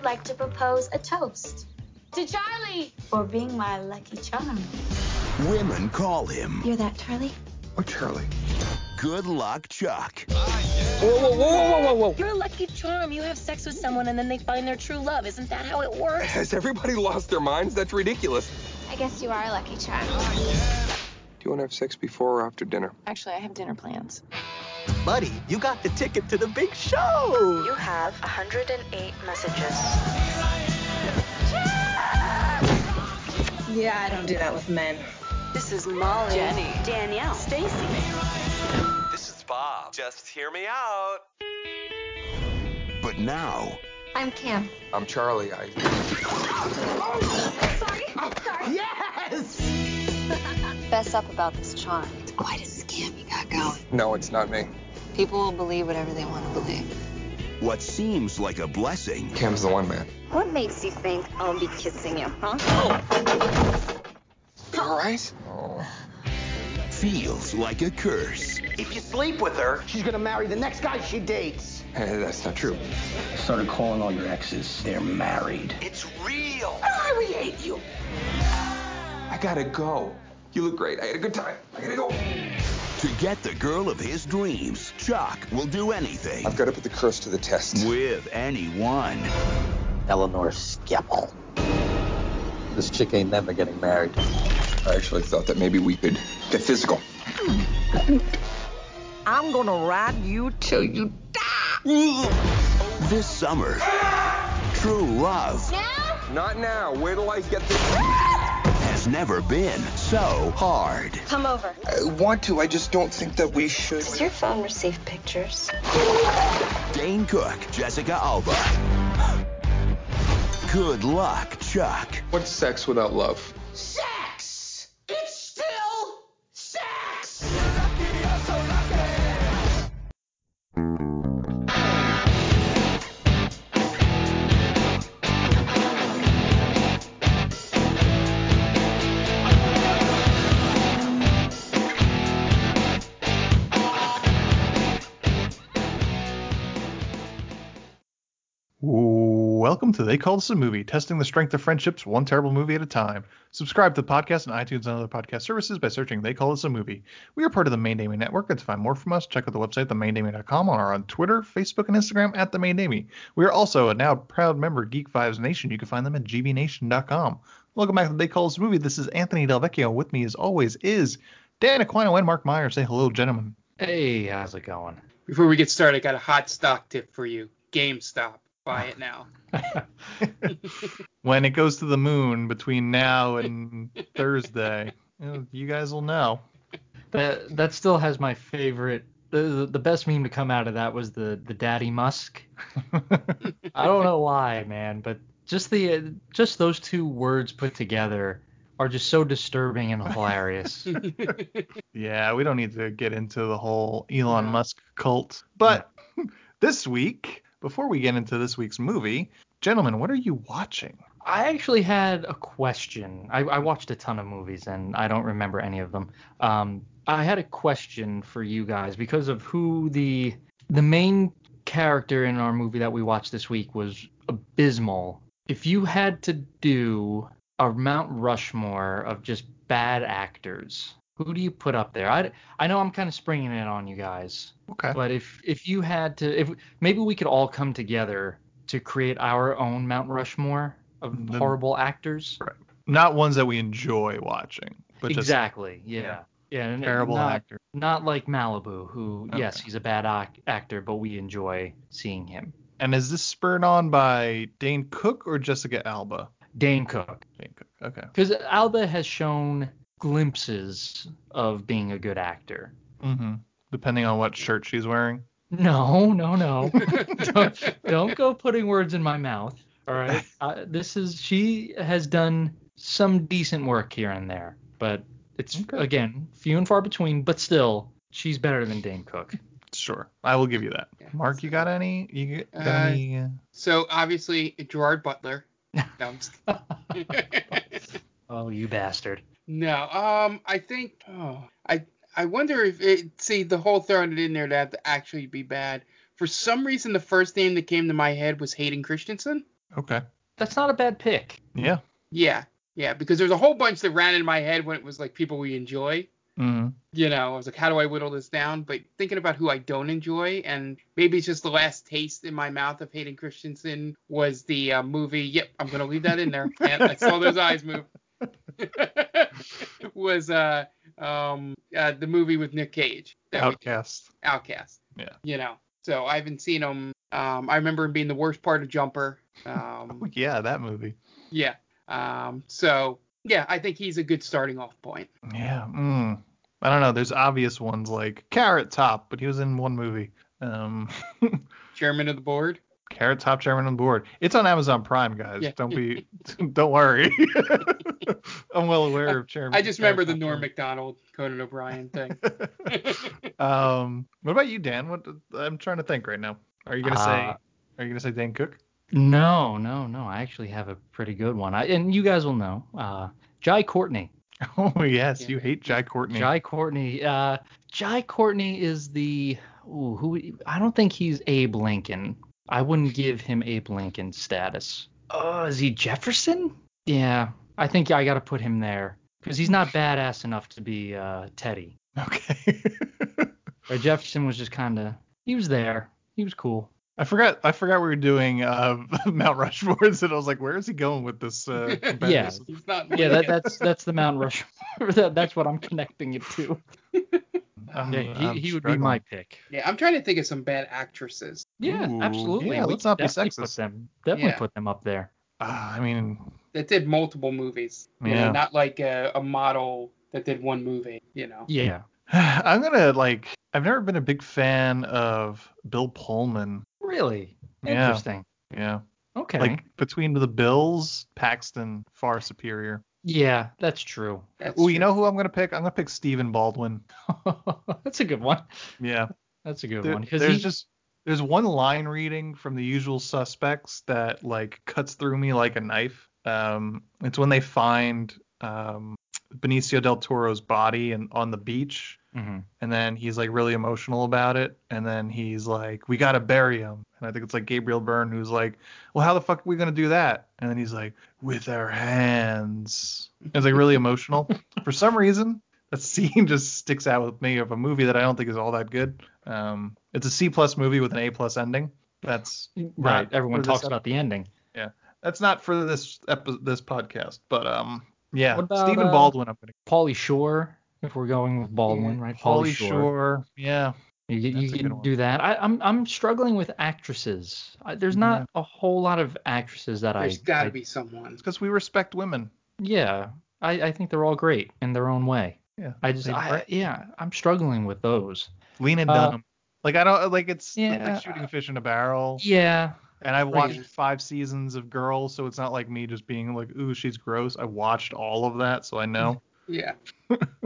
I'd like to propose a toast to Charlie for being my lucky charm. Women call him You're that Charlie? Or Charlie. Good Luck Chuck. Whoa, whoa, whoa, whoa, whoa, whoa. You're a lucky charm. You have sex with someone and then they find their true love. Isn't that how it works? Has everybody lost their minds? That's ridiculous. I guess you are a lucky charm. Ah, Do you want to have sex before or after dinner? Actually, I have dinner plans. Buddy, you got the ticket to the big show. You have 108 messages. Yeah, I don't do that with men. This is Molly. Jenny. Danielle. Stacy. This is Bob. Just hear me out. But now, I'm Kim. I'm Charlie. I. Yes! Fess up about this charm. It's quite a scam you got going. No, it's not me. People will believe whatever they want to believe. what seems like a blessing Cam's the one man. What makes you think I'll be kissing you, huh? You all right? Oh. feels like a curse. If you sleep with her, she's gonna marry the next guy she dates. Hey, that's not true. I started calling all your exes. They're married. It's real. Oh, I hate you. I gotta go. You look great. I had a good time. I gotta go. To get the girl of his dreams, Chuck will do anything I've got to put the curse to the test. with anyone. Eleanor Skeppel. This chick ain't never getting married. I actually thought that maybe we could get physical. I'm gonna ride you till you die. This summer, true love Not now. Wait till I get this. Has never been so hard. Come over. I want to. I just don't think that we should. Does your phone receive pictures? Dane Cook, Jessica Alba. Good luck, Chuck. What's sex without love? Sex! Welcome to They Call This a Movie, testing the strength of friendships one terrible movie at a time. Subscribe to the podcast on iTunes and other podcast services by searching They Call This a Movie. We are part of the Main Damie Network, and to find more from us, check out the website, themaindamie.com, or on Twitter, Facebook, and Instagram at The Main Damie. We are also a now proud member of Geek Vibes Nation. You can find them at gvnation.com. Welcome back to They Call This a Movie. This is Anthony Delvecchio. With me, as always, is Dan Aquino and Mark Meyer. Say hello, gentlemen. Hey, how's it going? Before we get started, I got a hot stock tip for you. GameStop. Buy it now. when it goes to the moon between now and Thursday, you, guys will know. That that still has my favorite. The, the best meme to come out of that was the the Daddy Musk. I don't know why, man, but just the just those two words put together are just so disturbing and hilarious. yeah, we don't need to get into the whole Elon Musk cult, but this week before we get into this week's movie, gentlemen, what are you watching? I actually had a question. I, I, watched a ton of movies and I don't remember any of them. Um, I had a question for you guys because of who the the main character in our movie that we watched this week was abysmal. If you had to do a Mount Rushmore of just bad actors, who do you put up there? I, I know I'm kind of springing it on you guys. Okay. But if if you had to, if maybe we could all come together to create our own Mount Rushmore of the, horrible actors. Right. Not ones that we enjoy watching, but exactly. Just, yeah. Yeah. yeah terrible not, actor. Not like Malibu, who okay. yes, he's a bad ac- actor, but we enjoy seeing him. And is this spurred on by Dane Cook or Jessica Alba? Dane Cook. Dane Cook. Okay. Because Alba has shown glimpses of being a good actor. Mm-hmm. Depending on what shirt she's wearing. No, no, no. don't, don't, go putting words in my mouth. All right. Uh, this is she has done some decent work here and there, but it's okay. again few and far between. But still, she's better than Dane Cook. Sure, I will give you that. Yeah, Mark, you got any? You got uh, any? Uh... So obviously Gerard Butler. No, oh, you bastard. No, um, I think. Oh, I I wonder if it. See, the whole throwing it in there to have to actually be bad. For some reason, the first name that came to my head was Hayden Christensen. Okay. That's not a bad pick. Yeah. Yeah, yeah, because there's a whole bunch that ran in my head when it was like people we enjoy. hmm You know, I was like, how do I whittle this down? But thinking about who I don't enjoy, and maybe it's just the last taste in my mouth of Hayden Christensen was the uh, movie. Yep, I'm gonna leave that in there. And I saw those eyes move. was uh um uh, the movie with Nick Cage. Outcast. Outcast. Yeah. You know, so I haven't seen him. Um, I remember him being the worst part of Jumper. Um, Oh, yeah, that movie. yeah. Um, so yeah, I think he's a good starting off point. Yeah. Mm. I don't know. There's obvious ones like Carrot Top, but he was in one movie. Um, Chairman of the board. Carrot Top Chairman on Board. It's on Amazon Prime, guys. Yeah. Don't be, don't worry. I'm well aware of Chairman. I just remember the Carrot Top Norm Chairman. Macdonald, Conan O'Brien thing. um, what about you, Dan? What I'm trying to think right now. Are you gonna say? Uh, Are you gonna say Dan Cook? No, no, no. I actually have a pretty good one. I, and you guys will know. Uh, Jai Courtney. Oh yes, you hate Jai Courtney. Jai Courtney. Uh, Jai Courtney is the. Ooh, who? I don't think he's Abe Lincoln. I wouldn't give him Abe Lincoln status. Oh, is he Jefferson? Yeah, I think I got to put him there because he's not badass enough to be uh, Teddy. Okay. Or Jefferson was just kind of. He was there. He was cool. I forgot. I forgot we were doing uh, Mount Rushmores, and I was like, where is he going with this? Uh, comparison? He's not. Yeah, that, that's that's the Mount Rushmore. that, that's what I'm connecting it to. I'm- Yeah, I'm he, he would be my pick. Yeah, I'm trying to think of some bad actresses. Yeah, Ooh, absolutely. yeah, We let's not be definitely sexist. Put them, definitely Yeah. put them up there. Ah, I mean, that did multiple movies. You Yeah. know, not like a, a model that did one movie. You know. Yeah. I'm gonna like. I've never been a big fan of Bill Pullman. Really Yeah. interesting. Yeah. Okay. Like between the Bills, Paxton far superior. Yeah, that's true. That's Oh, you know who I'm gonna pick? I'm gonna pick Stephen Baldwin. that's a good one. Yeah. That's a good There- one because there's he just there's one line reading from the usual suspects that like cuts through me like a knife. Um, it's when they find um, Benicio del Toro's body and on the beach, Mhm. and then he's like really emotional about it, and then he's like, "We gotta bury him," and I think it's like Gabriel Byrne who's like, "Well, how the fuck are we gonna do that?" And then he's like, "With our hands." It's like really emotional. For some reason, that scene just sticks out with me of a movie that I don't think is all that good. Um, it's a C plus movie with an A plus ending. That's right. Everyone talks about the ending. Yeah. That's not for this epi- this podcast, but um, yeah, about, Stephen uh, Baldwin. I'm gonna Pauly Shore, if we're going with Baldwin, right? Pauly Shore. Yeah, You, you That's a can do that. I, I'm I'm struggling with actresses. I, there's not a whole lot of actresses that There's I. There's got to be someone. because we respect women. Yeah, I, I think they're all great in their own way. Yeah, I just, Lady I, Bird. yeah, I'm struggling with those. Lena Uh, Dunham. Like I don't like it's Yeah. like shooting fish in a barrel. Yeah, And I've Right. watched five seasons of Girls, so it's not like me just being like, ooh, she's gross. I watched all of that, so I know. Yeah.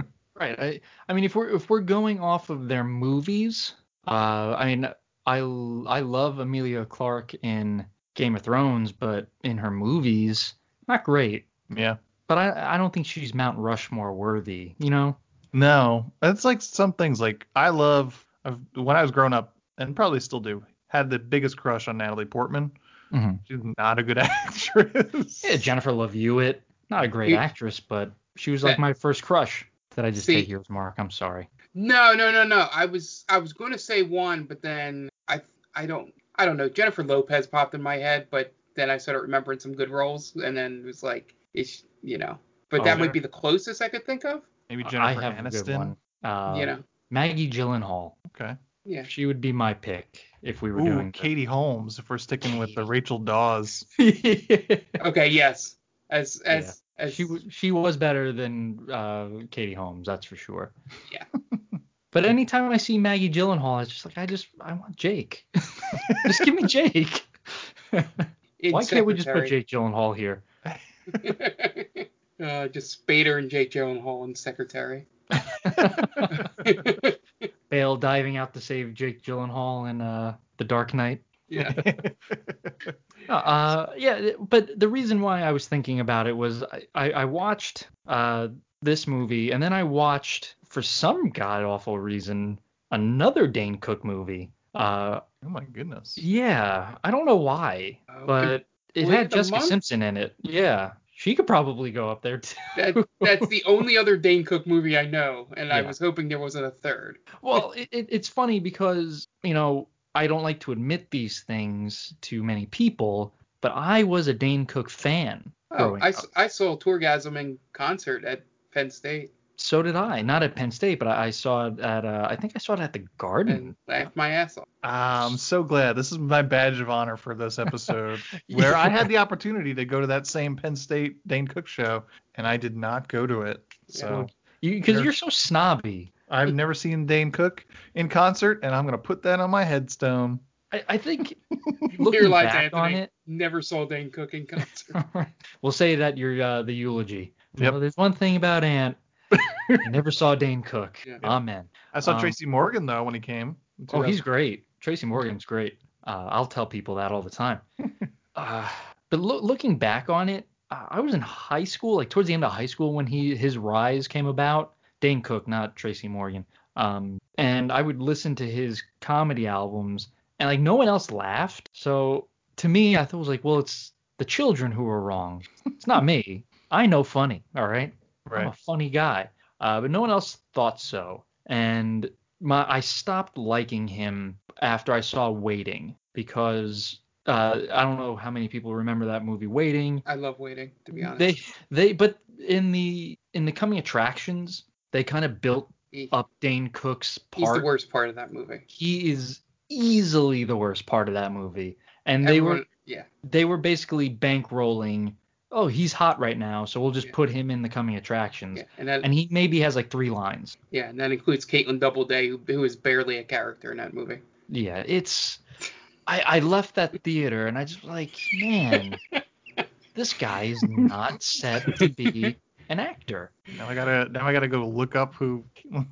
right. I, I mean, if we're if we're going off of their movies, uh, I mean, I I love Emilia Clarke in Game of Thrones, but in her movies, not great. Yeah. But I I don't think she's Mount Rushmore worthy. You know. No, it's like some things. Like I love I've, when I was growing up, and probably still do, had the biggest crush on Natalie Portman. Mhm. She's not a good actress. Yeah, Jennifer Love Hewitt, not a great You- actress, but she was like my first crush. Did I just See- take yours, Mark? I'm sorry. No, no, no, no. I was I was going to say one, but then I I don't I don't know. Jennifer Lopez popped in my head, but then I started remembering some good roles, and then it was like it's you know. But Oh, that sure. might be the closest I could think of. Maybe I Jennifer have a good Aniston. one. Uh, you know. Maggie Gyllenhaal. Okay. Yeah. She would be my pick if we were Ooh, doing. Katie Holmes. If we're sticking with the Rachel Dawes. Okay. Yes. As as as she w- she was better than uh, Katie Holmes, that's for sure. Yeah. But anytime I see Maggie Gyllenhaal, it's just like I just I want Jake. just give me Jake. Why can't we just put. Jake Gyllenhaal here? uh, just Spader and Jake Gyllenhaal and Secretary. Bale diving out to save Jake Gyllenhaal in uh, The Dark Knight. Yeah. Uh, yeah, but the reason why I was thinking about it was I, I, I watched uh, this movie and then I watched, for some god awful reason, another Dane Cook movie. Uh, Oh my goodness. yeah, I don't know why, but It had Jessica month? Simpson in it. Yeah, she could probably go up there too. That, that's the only other Dane Cook movie I know, and I was hoping there wasn't a third. Well, it, it, it's funny because you know I don't like to admit these things to many people, but I was a Dane Cook fan Oh, growing I, up. s- I saw Tourgasm in concert at Penn State So did I. Not at Penn State, but I, I saw it at uh, I think I saw it at the Garden. and laughed my ass off. Ah, I'm so glad. This is my badge of honor for this episode, where I had the opportunity to go to that same Penn State Dane Cook show, and I did not go to it. So You because You're- you're so snobby. I've never seen Dane Cook in concert, and I'm gonna put that on my headstone. I, I think Here looking lies back Anthony. on it, Never saw Dane Cook in concert. we'll say that you're uh, the eulogy. Yep. Well, there's one thing about Ant. I never saw Dane Cook. Yeah. Amen. I saw Um, Tracy Morgan though when he came. Oh, he's great. Tracy Morgan's great. Uh, I'll tell people that all the time. uh, but loo- looking back on it, uh, I was in high school, like towards the end of high school when he his rise came about. Dane Cook, not Tracy Morgan. Um, and I would listen to his comedy albums, and like no one else laughed. So to me, I thought it was like, well, it's the children who are wrong. It's not me. I know funny. All right. I'm a funny guy. Uh, but no one else thought so. And my I stopped liking him after I saw Waiting because uh, I don't know how many people remember that movie Waiting. I love waiting, to be honest. They they but in the in the coming attractions they kind of built He- up Dane Cook's part. He's the worst part of that movie. He is easily the worst part of that movie. And they Everyone, were yeah. they were basically bankrolling. Oh, he's hot right now, so we'll just Yeah. put him in the coming attractions. Yeah, and that And he maybe has like three lines. yeah, and that includes Kaitlin Doubleday, who, who is barely a character in that movie. Yeah, it's. I I left that theater and I just like, man, this guy is not set to be an actor. Now I gotta now I gotta go look up who.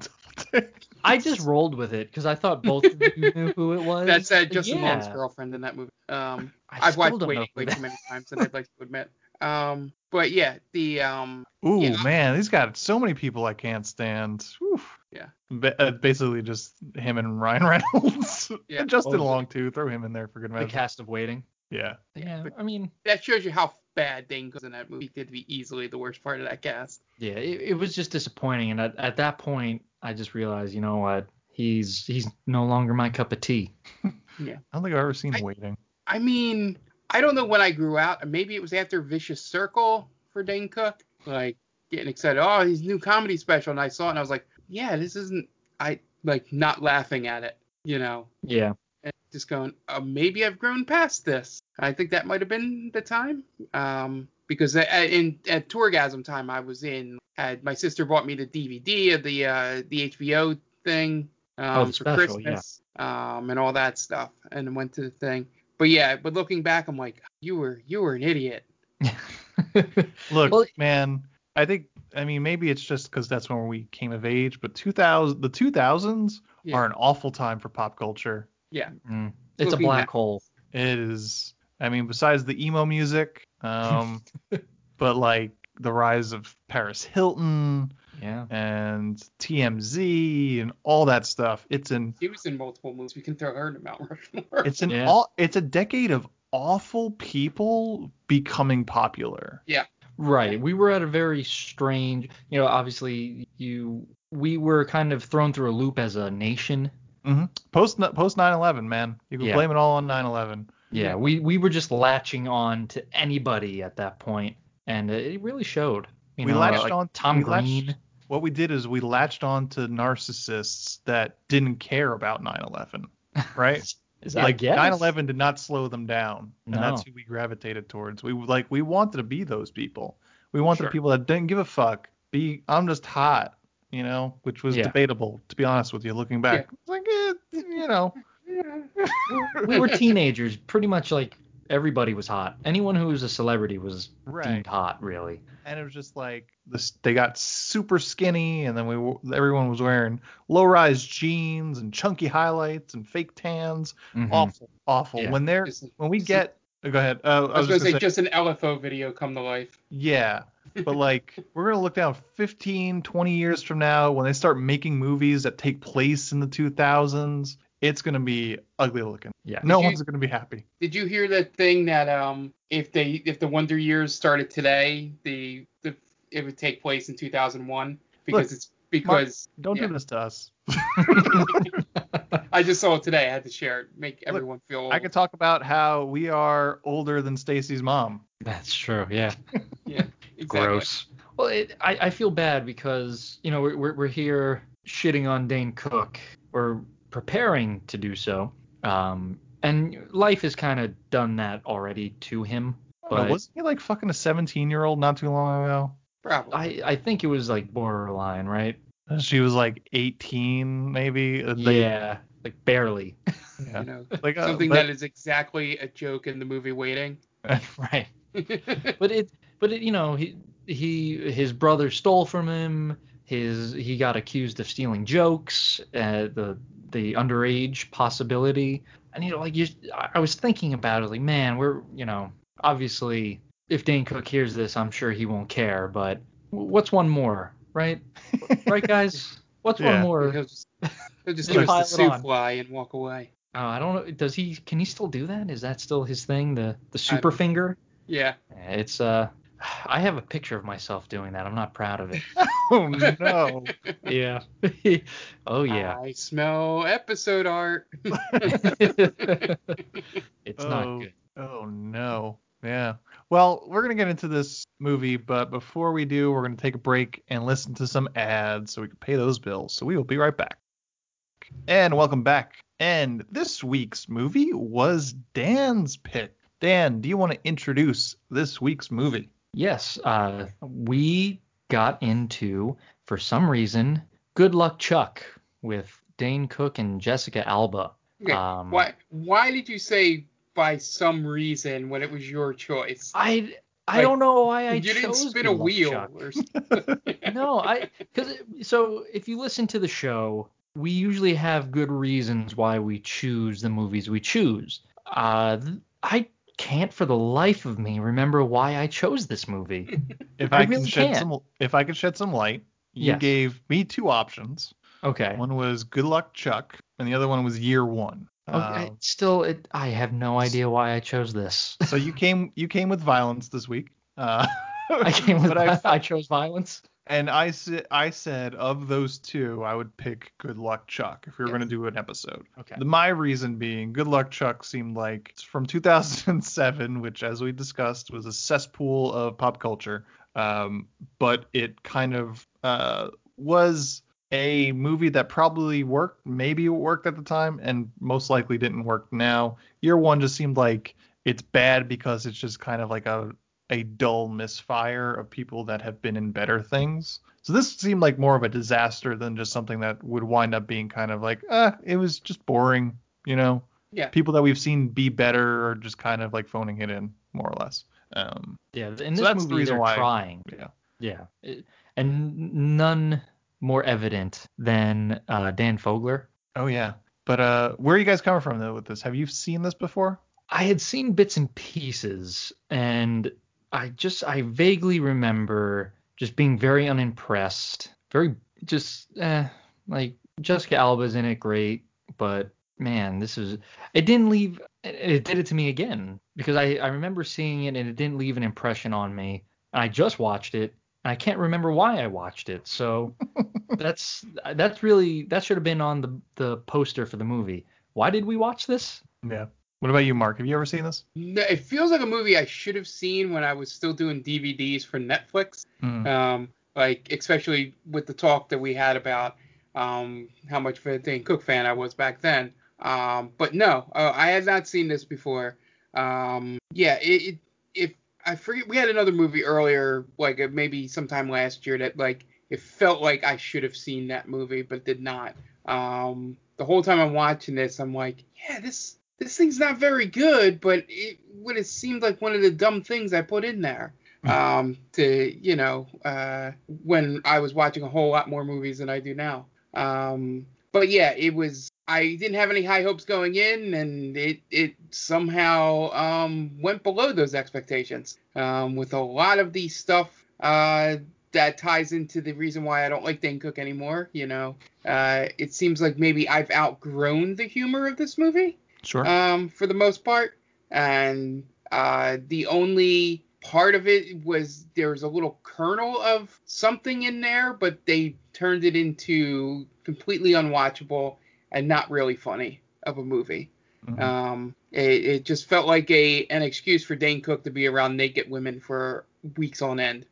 I just rolled with it because I thought both of you knew who it was. That's uh, Justin yeah. Long's girlfriend in that movie. Um, I I've watched don't Waiting way too many times and I'd like to admit. Um, but yeah, the um, Ooh Yeah. man, he's got so many people I can't stand. Whew. Yeah. Ba- uh, basically just him and Ryan Reynolds. Yeah. and Justin Oh, Long too. Throw him in there for good The measure. cast of Waiting. Yeah. Yeah, I mean, that shows you how bad Dane goes in that movie. could be easily the worst part of that cast. yeah, it, it was just disappointing, and at, at that point, I just realized, you know what, he's he's no longer my cup of tea. Yeah, I don't think I've ever seen I- Waiting. I mean, I don't know when I grew out. Maybe it was after Vicious Circle for Dane Cook. Like getting excited. Oh, his new comedy special, and I saw it, and I was like, yeah, this isn't. I like not laughing at it, you know, Yeah, and just going, uh, maybe I've grown past this. I think that might have been the time. Um, because at, in at Tourgasm time, I was in. Had my sister bought me the DVD of the uh, the HBO thing um, Oh, the for special, yeah. Christmas, um, and all that stuff, and went to the thing. But yeah, but looking back, I'm like, you were you were an idiot. Look, Well- man, I think I mean maybe it's just because that's when we came of age, but 2000 the 2000s Yeah. are an awful time for pop culture. Yeah, Mm. it's a black back- hole. It is. I mean, besides the emo music, um, but like the rise of Paris Hilton Yeah. and TMZ and all that stuff. It's an she was in multiple movies. We can throw her into Mount Rushmore. it's an Yeah. all it's a decade of awful people becoming popular. Yeah. Right. We were at a very strange, you know, obviously you we were kind of thrown through a loop as a nation. Mm-hmm. Post post 9/11, man. You can Yeah. blame it all on 9/11. Yeah, we we were just latching on to anybody at that point and it really showed. You We know, latched like on- Tom we latched- Green. What we did is we latched on to narcissists that didn't care about 9/11, right? Is that like guess? 9/11 did not slow them down, and that's who we gravitated towards. We like we wanted to be those people. We wanted Sure. people that didn't give a fuck. Be I'm just hot, you know, which was Yeah. debatable to be honest with you. Looking back, it's like eh, you know, we were teenagers, pretty much like everybody was hot. Anyone who was a celebrity was Right. deemed hot, really. and it was just like this. They got super skinny, and then we everyone was wearing low-rise jeans and chunky highlights and fake tans. Mhm. Awful, awful. Yeah. When they're Just- when we get, go ahead. Uh, I was gonna just say just an LFO video come to life. Yeah. But like we're going to look down 15, 20 years from now when they start making movies that take place in the 2000s, it's gonna be ugly looking. Yeah. No Did you- one's gonna be happy. Did you hear that thing that um if they if the Wonder Years started today, the the it would take place in 2001 because Look, it's because Don't yeah. do this to us. I just saw it today. I had to share it, make everyone feel. I could talk about how we are older than Stacy's mom. That's true. Yeah. yeah, exactly. Gross. Well, it, I, I feel bad because you know we're, we're we're here shitting on Dane Cook or preparing to do so, um, and life has kind of done that already to him. But But wasn't he like fucking a 17 year old not too long ago? Probably. I I think it was like borderline, right? She was like 18 maybe. and they- yeah, like barely. yeah. you know, Like uh, something but- that is exactly a joke in the movie Waiting. right. But it but it you know he he his brother stole from him. His he got accused of stealing jokes. Uh, the the underage possibility. And you know like you I I was thinking about it like man we're you know obviously if Dane Cook hears this I'm sure he won't care but what's one more right right guys what's one more He'll just, he'll just Just give us the soup fly and walk away. Oh, I don't know. Does he? Can he still do that? Is that still his thing? The the super don't- finger? Yeah. It's uh, I have a picture of myself doing that. I'm not proud of it. oh no. yeah. oh yeah. I smell episode art. it's oh, not good. Oh no. Yeah. Well, we're gonna get into this movie, but before we do, we're gonna take a break and listen to some ads so we can pay those bills. So we will be right back. And welcome back. And this week's movie was Dan's pick. Dan, do you want to introduce this week's movie? Yes. Uh, we got into for some reason Good Luck Chuck with Dane Cook and Jessica Alba. Okay. Um, why why did you say by some reason when it was your choice? I I Like, don't know why I you didn't chose spin Good a wheel or no, I because so if you listen to the show, we usually have good reasons why we choose the movies we choose. Uh, th- I can't for the life of me remember why I chose this movie. If I I, can shed can't. some if I could shed some light, you Yes. gave me two options. Okay. One was Good Luck Chuck, and the other one was Year One. Okay. Um, Still, it, I have no idea why I chose this. so you came you came with violence this week. Uh, I came with I, I chose violence. And I said I said of those two, I would pick Good Luck Chuck if we were going to do an episode. Okay. The, my reason being, Good Luck Chuck seemed like it's from 2007, which, as we discussed, was a cesspool of pop culture. Um, but it kind of uh, was a movie that probably worked, maybe it worked at the time, and most likely didn't work now. Year one just seemed like it's bad because it's just kind of like a a dull misfire of people that have been in better things. So this seemed like more of a disaster than just something that would wind up being kind of like, uh, it was just boring, you know. Yeah. People that we've seen be better are just kind of like phoning it in, more or less. Um, Yeah, in So this that's the movie reason they're why- trying. yeah. Yeah, It- and none more evident than uh, Dan Fogler. Oh yeah. But uh, where are you guys coming from though with this? Have you seen this before? I had seen bits and pieces, and I just I vaguely remember just being very unimpressed. Very just eh, like Jessica Alba's in it, great, but man, this is it didn't leave. It, it did it to me again because I I remember seeing it and it didn't leave an impression on me. I just watched it. and I can't remember why I watched it. So that's that's really that should have been on the the poster for the movie. Why did we watch this? Yeah. What about you, Mark? Have you ever seen this? No, it feels like a movie I should have seen when I was still doing DVDs for Netflix. Mm. Um, like especially with the talk that we had about um, how much of a Dane Cook fan I was back then. Um, but no, uh, I had not seen this before. Um, yeah, it, it if I forget we had another movie earlier, like uh, maybe sometime last year that like it felt like I should have seen that movie but did not. Um, the whole time I'm watching this, I'm like, yeah, this this thing's not very good, but it would have seemed like one of the dumb things I put in there. Um, to you know, uh, when I was watching a whole lot more movies than I do now. Um, but yeah, it was. I didn't have any high hopes going in, and it it somehow um, went below those expectations. Um, with a lot of the stuff uh, that ties into the reason why I don't like Dane Cook anymore. You know, uh, it seems like maybe I've outgrown the humor of this movie. Sure. Um, for the most part, and uh, the only part of it was there was a little kernel of something in there, but they turned it into completely unwatchable and not really funny of a movie. Mhm. Um, it, it just felt like a an excuse for Dane Cook to be around naked women for weeks on end.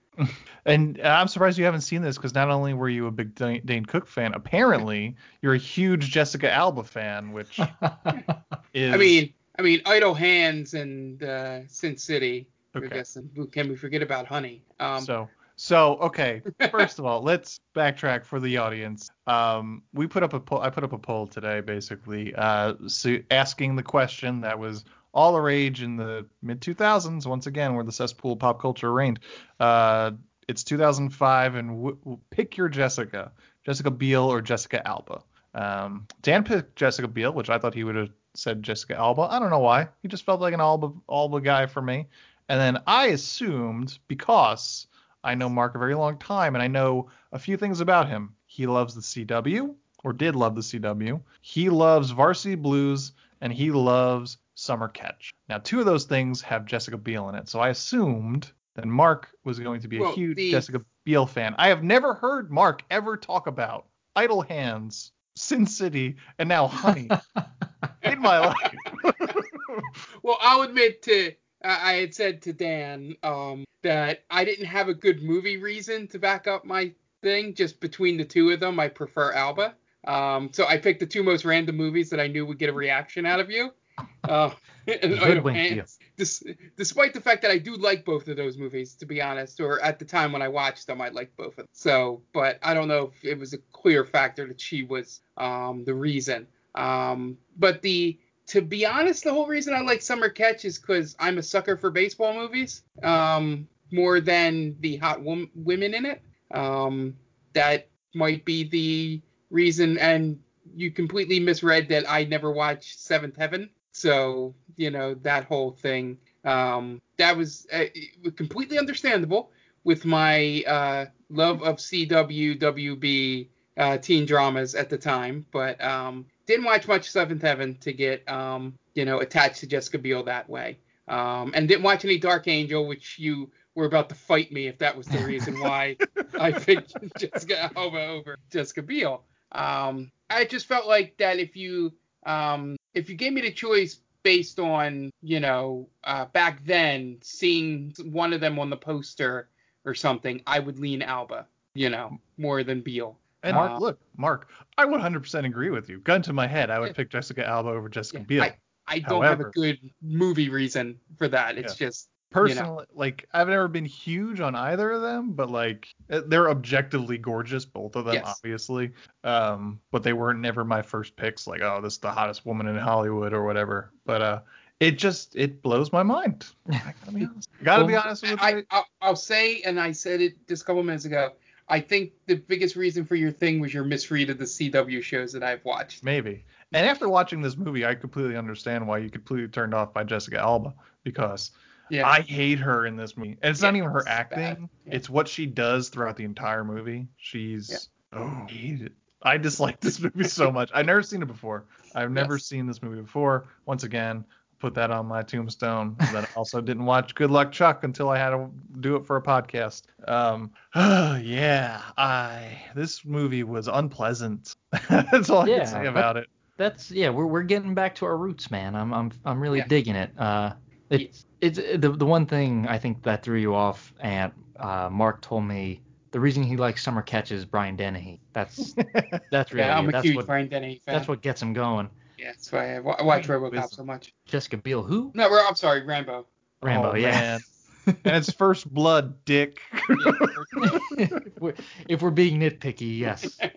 And I'm surprised you haven't seen this because not only were you a big Dane, Dane Cook fan, apparently you're a huge Jessica Alba fan, which is. I mean, I mean, Idle Hands and uh, Sin City. Okay. Can we forget about Honey? Um, so so okay. First of all, let's backtrack for the audience. Um, we put up a poll. I put up a poll today, basically, uh, so asking the question that was all the rage in the mid 2000s. Once again, where the cesspool pop culture reigned. Uh, it's 2005, and w- w- pick your Jessica, Jessica Biel or Jessica Alba. Um, Dan picked Jessica Biel, which I thought he would have said Jessica Alba. I don't know why. He just felt like an Alba Alba guy for me. And then I assumed because I know Mark a very long time and I know a few things about him. He loves the CW or did love the CW. He loves Varsity Blues and he loves Summer Catch. Now, two of those things have Jessica Biel in it. So I assumed that Mark was going to be a Well, huge the- Jessica Biel fan. I have never heard Mark ever talk about Idle Hands, Sin City, and now Honey in my life. well, I'll admit to I I had said to Dan um, that I didn't have a good movie reason to back up my thing. Just between the two of them, I prefer Alba. Um, so I picked the two most random movies that I knew would get a reaction out of you. Uh, Hoodwinked you. Despite the fact that I do like both of those movies, to be honest, or at the time when I watched them, I liked both of them. So, but I don't know if it was a clear factor that she was um, the reason. Um, but the to be honest, the whole reason I like Summer Catch is because I'm a sucker for baseball movies, um, more than the hot wom- women in it. Um, that might be the reason. And you completely misread that I never watched Seventh Heaven. So you know that whole thing. Um, that was uh, completely understandable with my uh, love of CW, WB, uh, teen dramas at the time, but um, didn't watch much Seventh Heaven to get um, you know attached to Jessica Biel that way, um, and didn't watch any Dark Angel, which you were about to fight me if that was the reason why I picked Jessica Alba over Jessica Biel. Um, I just felt like that if you um, if you gave me the choice based on you know uh, back then seeing one of them on the poster or something, I would lean Alba, you know, more than Biel. And Uh, look, Mark, I 100% agree with you. Gun to my head, I would Yeah. pick Jessica Alba over Jessica Yeah, Biel. I, I don't have a good movie reason for that. It's just Personally, like I've never been huge on either of them, but like uh, they're objectively gorgeous, both of them, Yes. obviously. Um, but they weren't never my first picks. Like, oh, this is the hottest woman in Hollywood or whatever. But uh, it just it blows my mind. I gotta be honest. Gotta be honest with you. I I'll say, and I said it just a couple minutes ago. I think the biggest reason for your thing was your misread of the CW shows that I've watched. Maybe. And after watching this movie, I completely understand why you completely turned off by Jessica Alba because Yeah. I hate her in this movie. And it's not even her acting; Yeah. it's what she does throughout the entire movie. She's oh, I hate it. I dislike this movie so much. I've never seen it before. I've never Yes. seen this movie before. Once again, put that on my tombstone. That I also didn't watch Good Luck Chuck until I had to do it for a podcast. Um, yeah, I this movie was unpleasant. That's all I can say about it. That's yeah, we're we're getting back to our roots, man. I'm I'm I'm really Yeah. digging it. Uh, it's it's the the one thing I think that threw you off, and uh, Mark told me the reason he likes Summer catches Brian Dennehy. That's that's really yeah, I'm a that's huge what Brian Dennehy fan. that's what gets him going. Yeah, that's why I, wa- I watch RoboCop Wisdom. so much. Jessica Biel, who? No, Ro- I'm sorry, Rambo. Rambo, Oh, yeah. man. and it's first blood, Dick. if, we're, if we're being nitpicky, yes.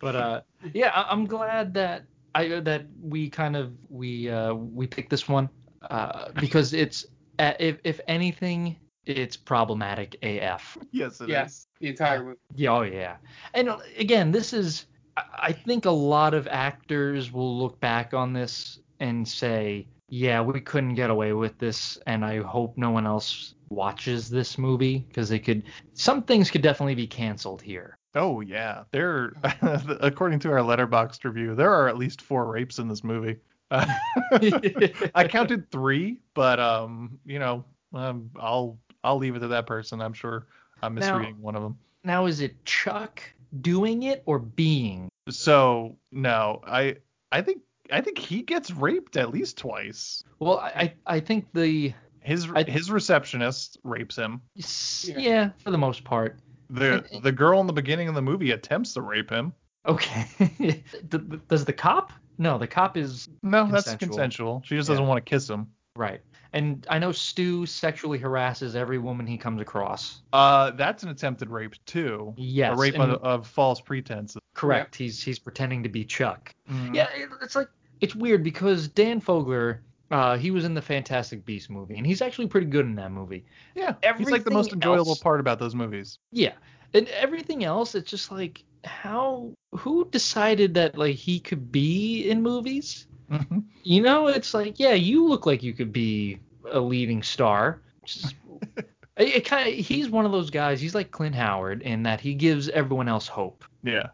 But uh, yeah, I'm glad that I that we kind of we uh we picked this one uh because it's uh, if if anything it's problematic AF. yes, it is. yes, the entire movie. Yeah, oh yeah. And uh, again, this is I- I think a lot of actors will look back on this and say, yeah, we couldn't get away with this, and I hope no one else watches this movie because they could. Some things could definitely be canceled here. Oh yeah, there. according to our letterboxd review, there are at least four rapes in this movie. Uh, I counted three, but um, you know, um, I'll I'll leave it to that person. I'm sure I'm Now- misreading one of them. Now, is it Chuck doing it or being? So no, I I think I think he gets raped at least twice. Well, I I think the His I- his receptionist rapes him. yeah, for the most part. The the girl in the beginning of the movie attempts to rape him. Okay. Does the cop? No, the cop is No, that's Consensual. consensual. She just Yeah. doesn't want to kiss him. right. And I know Stu sexually harasses every woman he comes across. Uh, that's an attempted rape too. Yes, A rape of, of false pretenses. Correct. He's he's pretending to be Chuck. Mhm. Yeah, it- it's like it's weird because Dan Fogler, uh, he was in the Fantastic Beast movie, and he's actually pretty good in that movie. Yeah, he's like the most enjoyable else- part about those movies. Yeah, and everything else, it's just like how who decided that like he could be in movies? Mm-hmm. You know, it's like yeah, you look like you could be a leading star. Just, it, it kind of he's one of those guys. He's like Clint Howard in that he gives everyone else hope. Yeah,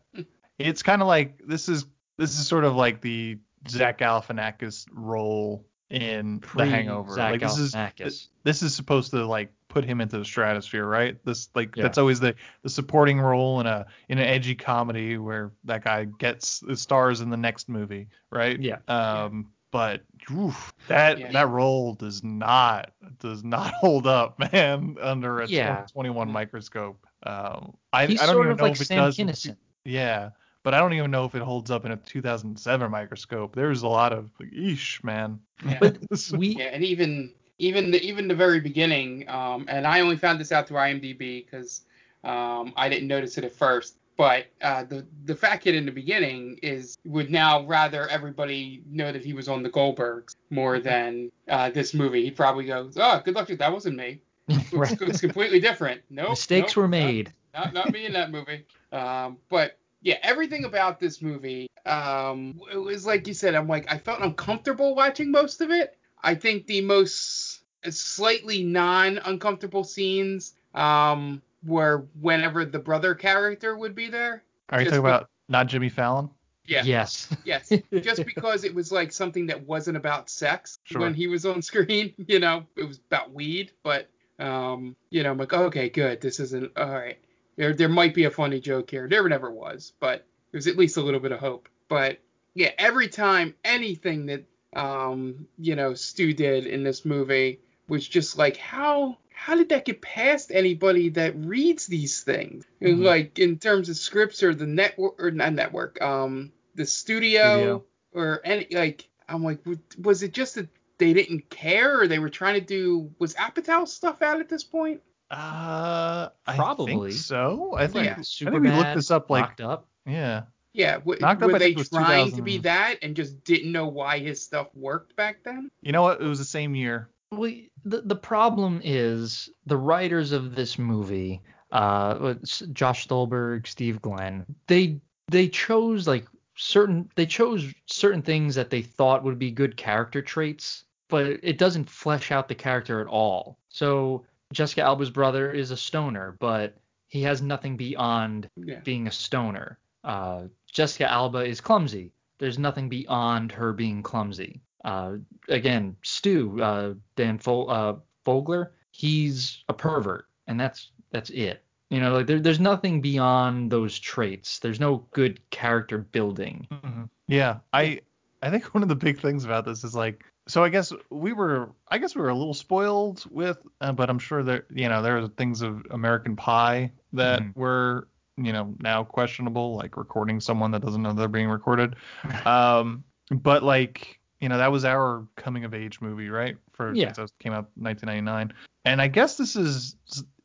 it's kind of like this is this is sort of like the Zach Galifianakis role in The Hangover. Zach like this is this is supposed to like put him into the stratosphere, right? This like Yeah. that's always the the supporting role in a in an edgy comedy where that guy gets the stars in the next movie, right? Yeah. Um, but oof, that Yeah. that role does not does not hold up, man, under a Yeah. 21 microscope. Um, I, He's I don't sort even of know like if it Sam does. Kinison. Yeah, but I don't even know if it holds up in a 2007 microscope. There's a lot of like, eesh, man. Yeah. But we Yeah, and even even the even the very beginning, um, and I only found this out through IMDb because um, I didn't notice it at first. But uh, the the fat kid in the beginning is would now rather everybody know that he was on the Goldbergs more than uh, this movie. He probably goes, "Oh, good luck, that wasn't me. It's, right. it's completely different. Nope, mistakes nope, were not- made. not not me in that movie. Um, but yeah, everything about this movie, um, it was like you said. I'm like, I felt uncomfortable watching most of it. I think the most slightly non-uncomfortable scenes, um, were whenever the brother character would be there. Are you Just talking be- about not Jimmy Fallon? Yeah. Yes. Yes, just because it was like something that wasn't about sex Sure. when he was on screen. You know, it was about weed, but um, you know, I'm like, okay, good. This isn't all right. There, there might be a funny joke here. There never was, but there's at least a little bit of hope. But yeah, every time anything that um, you know, Stu did in this movie was just like, how how did that get past anybody that reads these things? Mhm. Like in terms of scripts or the network or not network, um, the studio, Studio. or any like, I'm like, was it just that they didn't care or they were trying to do was Apatow stuff out at this point? Uh, I Probably. think so. I think Yeah. I Super think we looked this up like knocked up. yeah. Yeah, w- Knocked Up, were I they trying to be that and just didn't know why his stuff worked back then? You know what? It was the same year. Well, the the problem is the writers of this movie, uh, Josh Stolberg, Steve Glenn, they they chose like certain they chose certain things that they thought would be good character traits, but it doesn't flesh out the character at all. So Jessica Alba's brother is a stoner, but he has nothing beyond Yeah. being a stoner. Uh, Jessica Alba is clumsy. There's nothing beyond her being clumsy. Uh, again, Stu, uh, Dan Fo- uh, Fogler, he's a pervert, and that's that's it. You know, like there, there's nothing beyond those traits. There's no good character building. Mhm. Yeah, I I think one of the big things about this is like so I guess we were I guess we were a little spoiled with uh, but I'm sure that you know there are things of American Pie that Mhm. were you know now questionable like recording someone that doesn't know they're being recorded. Um but like you know that was our coming of age movie, right? For Yeah. came out 1999. And I guess this is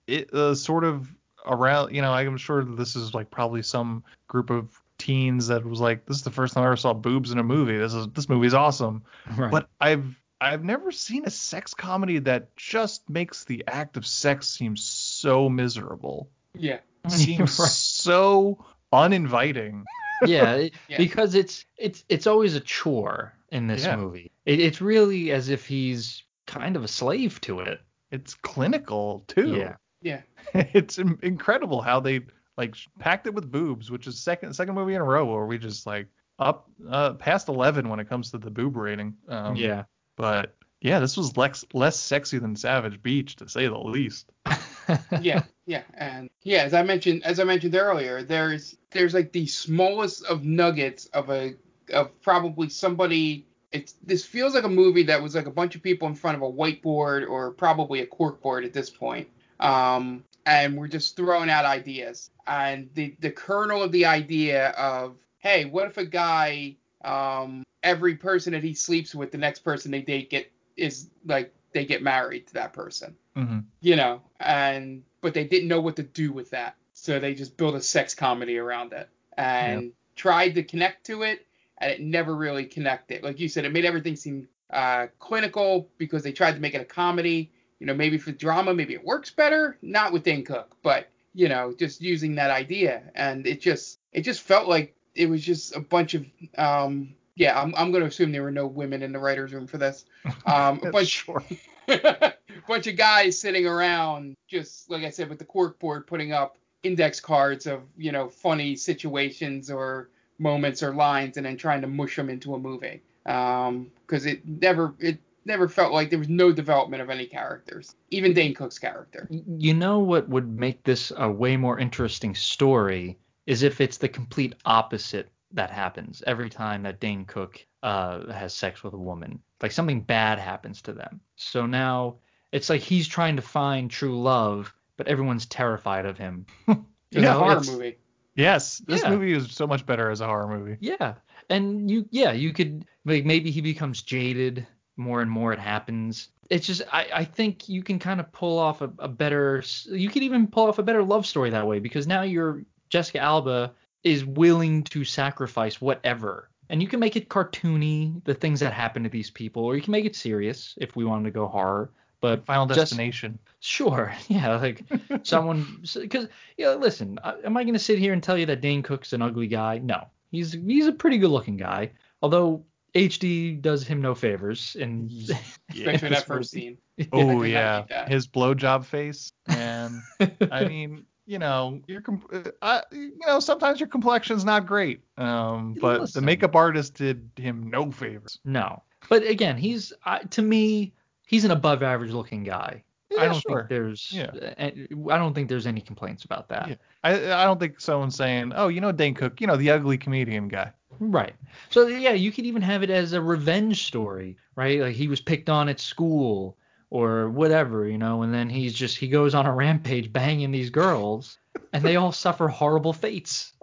it uh, sort of around you know i'm sure this is like probably some group of teens that was like this is the first time i ever saw boobs in a movie this is this movie's awesome Right. but i've i've never seen a sex comedy that just makes the act of sex seem so miserable Yeah. seems Right. so uninviting yeah, Yeah. because it's it's it's always a chore. in this Yeah. movie. It, it's really as if he's kind of a slave to it. It's clinical too. Yeah. Yeah. it's incredible how they like packed it with boobs, which is second second movie in a row where we just like up uh, past 11 when it comes to the boob rating. Um, yeah. But yeah, this was less less sexy than Savage Beach to say the least. yeah, yeah, and yeah, as I mentioned, as I mentioned earlier, there's there's like the smallest of nuggets of a of probably somebody. It's this feels like a movie that was like a bunch of people in front of a whiteboard or probably a corkboard at this point, um, and we're just throwing out ideas. And the the kernel of the idea of hey, what if a guy, um, every person that he sleeps with, the next person they date get is like they get married to that person hmm you know, and but they didn't know what to do with that, so they just built a sex comedy around it and tried to connect to it, and it never really connected. Like you said, it made everything seem uh, clinical because they tried to make it a comedy. You know, maybe for drama, maybe it works better. Not with Dane Cook, but you know, just using that idea, and it just it just felt like it was just a bunch of um yeah. I'm I'm gonna assume there were no women in the writers' room for this. Um, a bunch Sure. bunch of guys sitting around, just like I said, with the cork board, putting up index cards of you know funny situations or moments or lines, and then trying to mush them into a movie. Um, because it never it never felt like there was no development of any characters, even Dane Cook's character. You know what would make this a way more interesting story is if it's the complete opposite that happens every time that Dane Cook uh, has sex with a woman. Like something bad happens to them. So now it's like he's trying to find true love, but everyone's terrified of him. You It's a horror it's- movie. Yes, this Yeah. movie is so much better as a horror movie. Yeah, and you yeah you could like maybe he becomes jaded more and more it happens. It's just I I think you can kind of pull off a, a better you could even pull off a better love story that way because now you're Jessica Alba is willing to sacrifice whatever. And you can make it cartoony, the things that happen to these people, or you can make it serious if we wanted to go horror. But Final just- Destination. Sure, yeah, like someone because you know, listen, am I going to sit here and tell you that Dane Cook's an ugly guy? No, he's he's a pretty good looking guy. Although HD does him no favors, and Especially that first scene. Oh I yeah, hate that. his blowjob face, and I mean, you know, your com- uh, uh, you know, sometimes your complexion's not great, um, but Listen. the makeup artist did him no favors. no. But again, he's I to me, he's an above average looking guy. I don't sure. think there's Yeah. Uh, I I don't think there's any complaints about that. Yeah. I I don't think someone's saying, oh, you know, Dane Cook, you know, the ugly comedian guy. Right. So yeah, you could even have it as a revenge story, right? Like he was picked on at school or whatever, you know, and then he's just he goes on a rampage banging these girls and they all suffer horrible fates.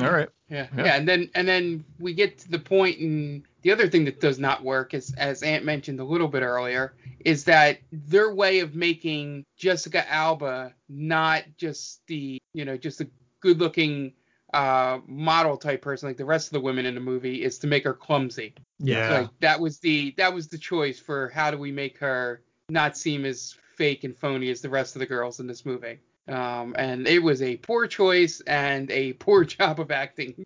All right. Yeah, Yeah. yeah, and then and then we get to the point, and the other thing that does not work is, as Ant mentioned a little bit earlier, is that their way of making Jessica Alba not just the you know just a good-looking uh, model type person like the rest of the women in the movie is to make her clumsy. Yeah. Like that was the that was the choice for how do we make her not seem as fake and phony as the rest of the girls in this movie. Um, and it was a poor choice and a poor job of acting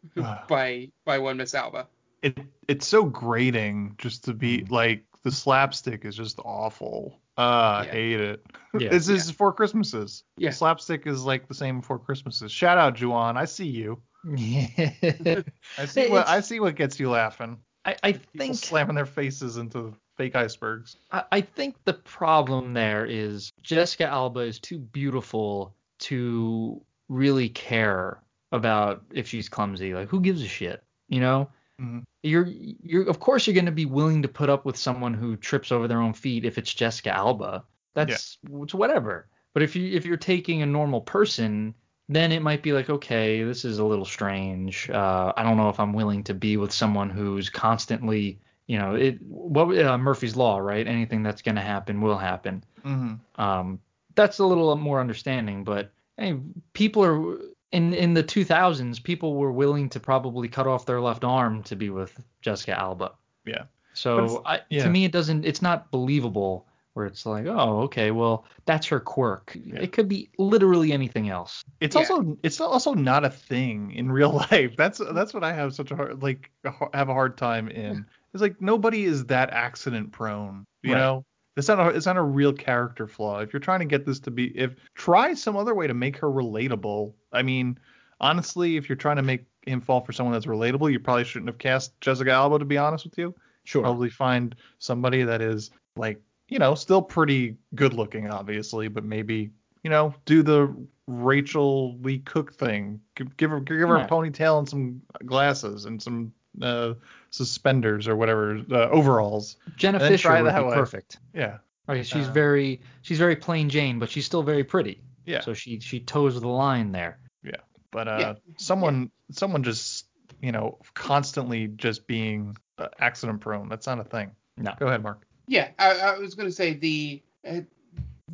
by by one Miss Alba. it it's so grating just to be like the slapstick is just awful. Uh, I Yeah. hate it. Yeah. this is Four Christmases. Yeah. Slapstick is like the same Four Christmases. Shout out Juan. I see you. I see what It's- I see what gets you laughing. I, I think slamming their faces into fake icebergs. I, I think the problem there is Jessica Alba is too beautiful to really care about if she's clumsy. Like who gives a shit, you know? Mhm. You're you're of course you're going to be willing to put up with someone who trips over their own feet if it's Jessica Alba. That's it's whatever. But if you if you're taking a normal person, then it might be like okay, this is a little strange. Uh, I don't know if I'm willing to be with someone who's constantly you know it what uh, Murphy's law, right? Anything that's going to happen will happen. Mm-hmm. Um, that's a little more understanding, but hey, people are in in the 2000s. People were willing to probably cut off their left arm to be with Jessica Alba. Yeah. So I, yeah. to me, it doesn't. It's not believable where it's like, oh, okay, well, that's her quirk. It could be literally anything else. It's also it's also not a thing in real life. That's that's what I have such a hard like have a hard time in. It's like nobody is that accident prone, you Right. know. It's not a it's not a real character flaw. If you're trying to get this to be if try some other way to make her relatable. I mean, honestly, if you're trying to make him fall for someone that's relatable, you probably shouldn't have cast Jessica Alba to be honest with you. Sure. Probably find somebody that is like, you know, still pretty good looking obviously, but maybe, you know, do the Rachael Leigh Cook thing. Give, give her give her a ponytail and some glasses and some uh, suspenders or whatever uh, overalls. Jenna Fischer would that be way. perfect. Yeah. Right, she's Uh, very she's very plain Jane, but she's still very pretty. Yeah. So she she toes the line there. Yeah. But uh, Yeah. someone someone just you know constantly just being uh, accident prone. That's not a thing. No. Go ahead, Mark. Yeah, I, I was gonna say the uh,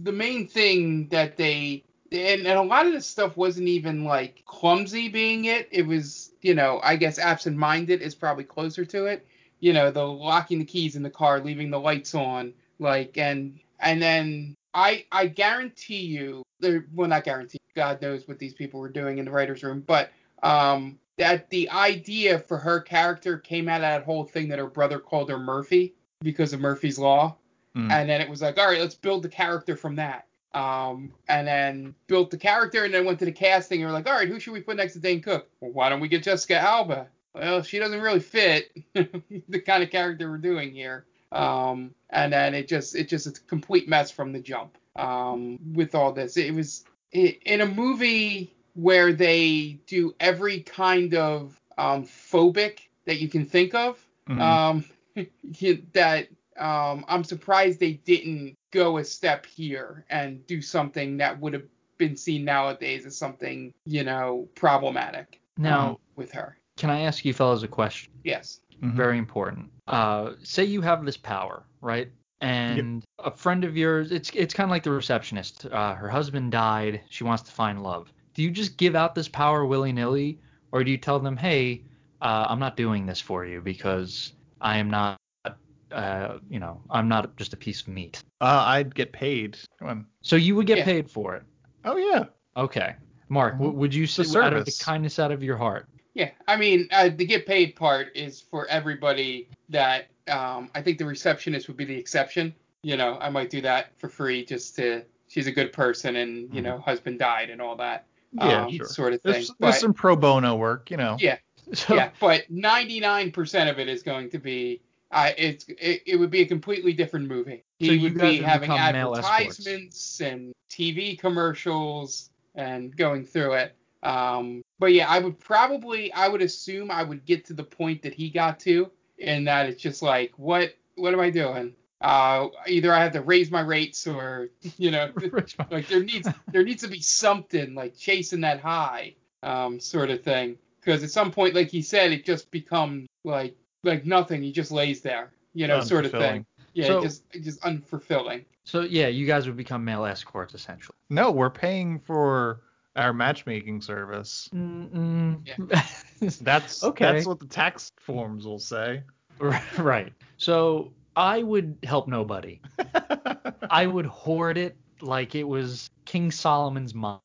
the main thing that they and, and a lot of this stuff wasn't even like clumsy being it. It was you know I guess absent-minded is probably closer to it. You know the locking the keys in the car, leaving the lights on, like and and then I I guarantee you, there- well not guarantee, God knows what these people were doing in the writers' room, but um that the idea for her character came out of that whole thing that her brother called her Murphy because of Murphy's Law. Mm. And then it was like, all right, let's build the character from that. Um, and then built the character and then went to the casting and we're like, all right, who should we put next to Dane Cook? Well, why don't we get Jessica Alba? Well, she doesn't really fit the kind of character we're doing here. Um, and then it just it just it's a complete mess from the jump. Um, with all this, it was i in a movie where they do every kind of um, phobic that you can think of. Mhm. Um, that um, I'm surprised they didn't go a step here and do something that would have been seen nowadays as something you know problematic Now, um, with her. can I ask you fellas a question? Yes. Mhm. Very important. Uh, say you have this power, right? And a friend of yours, it's it's kind of like the receptionist. Uh, her husband died. She wants to find love. Do you just give out this power willy nilly, or do you tell them, hey, uh, I'm not doing this for you because I am not, uh, you know, I'm not just a piece of meat. Uh, I'd get paid. Come on. So you would get Yeah. paid for it. Oh yeah. Okay. Mark, w- would you say out of the kindness out of your heart? Yeah, I mean, uh, the get paid part is for everybody that um, I think the receptionist would be the exception. You know, I might do that for free just to she's a good person and you know husband died and all that Yeah, um, sure. sort of thing. There's, But there's some pro bono work, you know. yeah, So, yeah, but 99% of it is going to be I it's it, it would be a completely different movie. He So would be would having become male escorts. advertisements and TV commercials and going through it. Um, but yeah, I would probably I would assume I would get to the point that he got to, and that it's just like what what am I doing? Uh, either I have to raise my rates or you know like there needs there needs to be something like chasing that high um sort of thing because at some point like he said it just becomes like like nothing he just lays there you know sort of thing yeah So- just just unfulfilling so yeah, you guys would become male escorts essentially. No, we're paying for our matchmaking service. That's Okay. That's what the tax forms will say. right. So I would help nobody. I would hoard it like it was King Solomon's mine.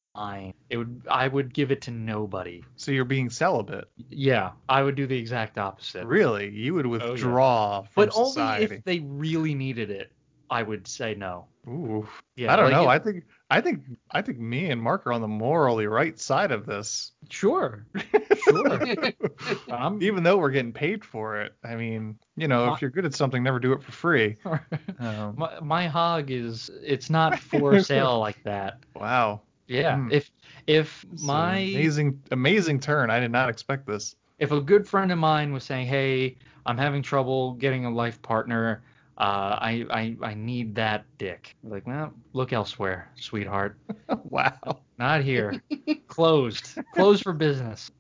It would I would give it to nobody. So you're being celibate. Yeah, I would do the exact opposite. Really? You would Oh, yeah. withdraw from But only if they really needed it, I would say no. Ooh. Yeah, I don't like know. it- I think I think I think me and Mark are on the morally right side of this. Sure. Sure. I'm Even though we're getting paid for it. I mean, you know, if you're good at something, never do it for free. Um, my, my hog is it's not for sale like that. wow. Yeah. Hmm. If if It's my amazing amazing turn. I did not expect this. if a good friend of mine was saying, "Hey, I'm having trouble getting a life partner. Uh, I, I I need that dick." Like, well, look elsewhere, sweetheart. wow. Not here. Closed. Closed for business.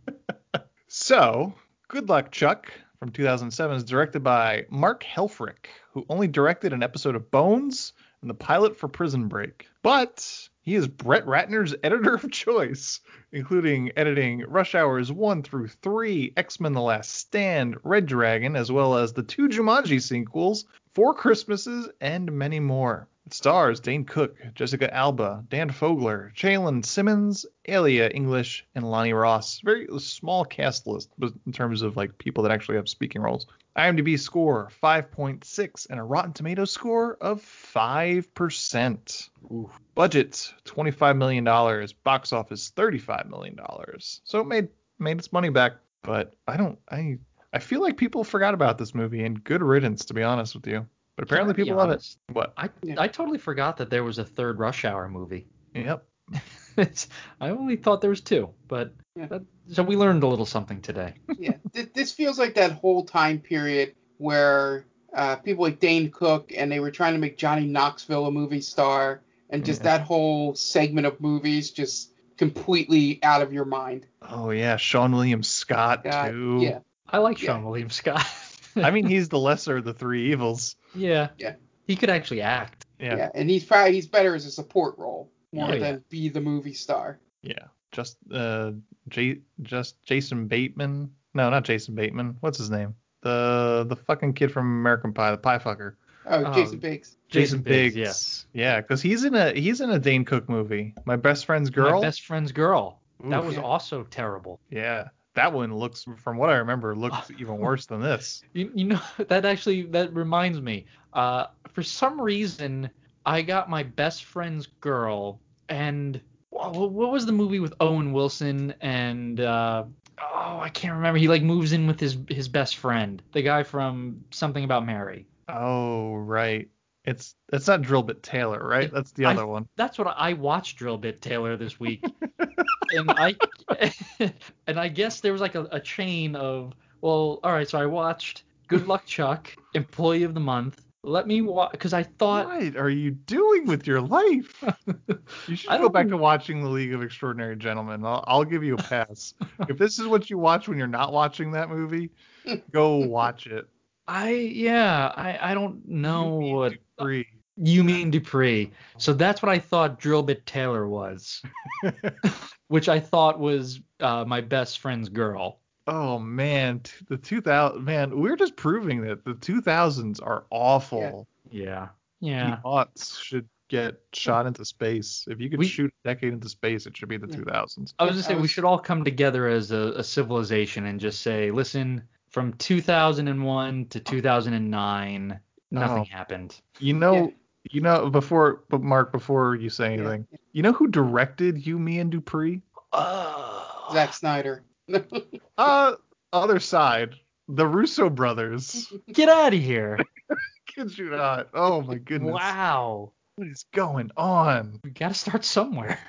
So, Good Luck Chuck from 2007 is directed by Mark Helfrich, who only directed an episode of Bones and the pilot for Prison Break. But he is Brett Ratner's editor of choice, including editing Rush Hours 1 through 3, X-Men The Last Stand, Red Dragon, as well as the two Jumanji sequels, Four Christmases, and many more. It stars Dane Cook, Jessica Alba, Dan Fogler, Chelan Simmons, Ellia English, and Lonny Ross. Very small cast list but in terms of like people that actually have speaking roles. IMDb score 5.6 and a Rotten Tomatoes score of 5%. Ooh. Budget $25 million. Box office $35 million. So it made made its money back, but I don't I I feel like people forgot about this movie and good riddance to be honest with you. But apparently people love it. What? I I totally forgot that there was a third Rush Hour movie. Yep. I only thought there was two, but yeah. that, so we learned a little something today. yeah, this feels like that whole time period where uh, people like Dane Cook and they were trying to make Johnny Knoxville a movie star, and just yeah. that whole segment of movies just completely out of your mind. Oh yeah, Seann William Scott uh, too. Yeah, I like Seann yeah. William Scott. I mean, he's the lesser of the three evils. Yeah. Yeah. He could actually act. Yeah. yeah. And he's probably he's better as a support role more oh, than be the movie star. Yeah. Just uh J- just Jason Bateman. No, not Jason Bateman. What's his name? The the fucking kid from American Pie, the pie fucker. Oh, um, Jason Biggs. Jason, Biggs. Yes. Yeah, because he's in a he's in a Dane Cook movie. My best friend's girl. My best friend's girl. Oof. That was yeah. also terrible. Yeah that one looks from what I remember looks even worse than this. You, you know that actually that reminds me. Uh, for some reason I got my best friend's girl and what was the movie with Owen Wilson and uh, oh I can't remember. He like moves in with his his best friend, the guy from Something About Mary. Oh right. It's it's not Drillbit Taylor, right? That's the other I, one. That's what I, I watched Drillbit Taylor this week. and I and I guess there was like a, a chain of well, all right, so I watched Good Luck Chuck, Employee of the Month. Let me watch because I thought. What are you doing with your life? you should go back to watching The League of Extraordinary Gentlemen. I'll, I'll give you a pass. if this is what you watch when you're not watching that movie, go watch it. I yeah, I I don't know what Dupree. You mean Dupree. So that's what I thought Drillbit Taylor was. which I thought was uh, my best friend's girl. Oh man, the 2000 man, we're just proving that the 2000s are awful. Yeah. Yeah. The aughts should get shot into space. If you could we, shoot a decade into space, it should be the yeah. 2000s. I was just saying we should all come together as a, a civilization and just say, listen, from 2001 to 2009, nothing oh, happened. You know, yeah. you know, before, but Mark, before you say anything, yeah. you know who directed You, Me, and Dupree? Uh, Zack Snyder. uh, other side, the Russo brothers. Get out of here. Kid you not. Oh my goodness. Wow. What is going on? We got to start somewhere.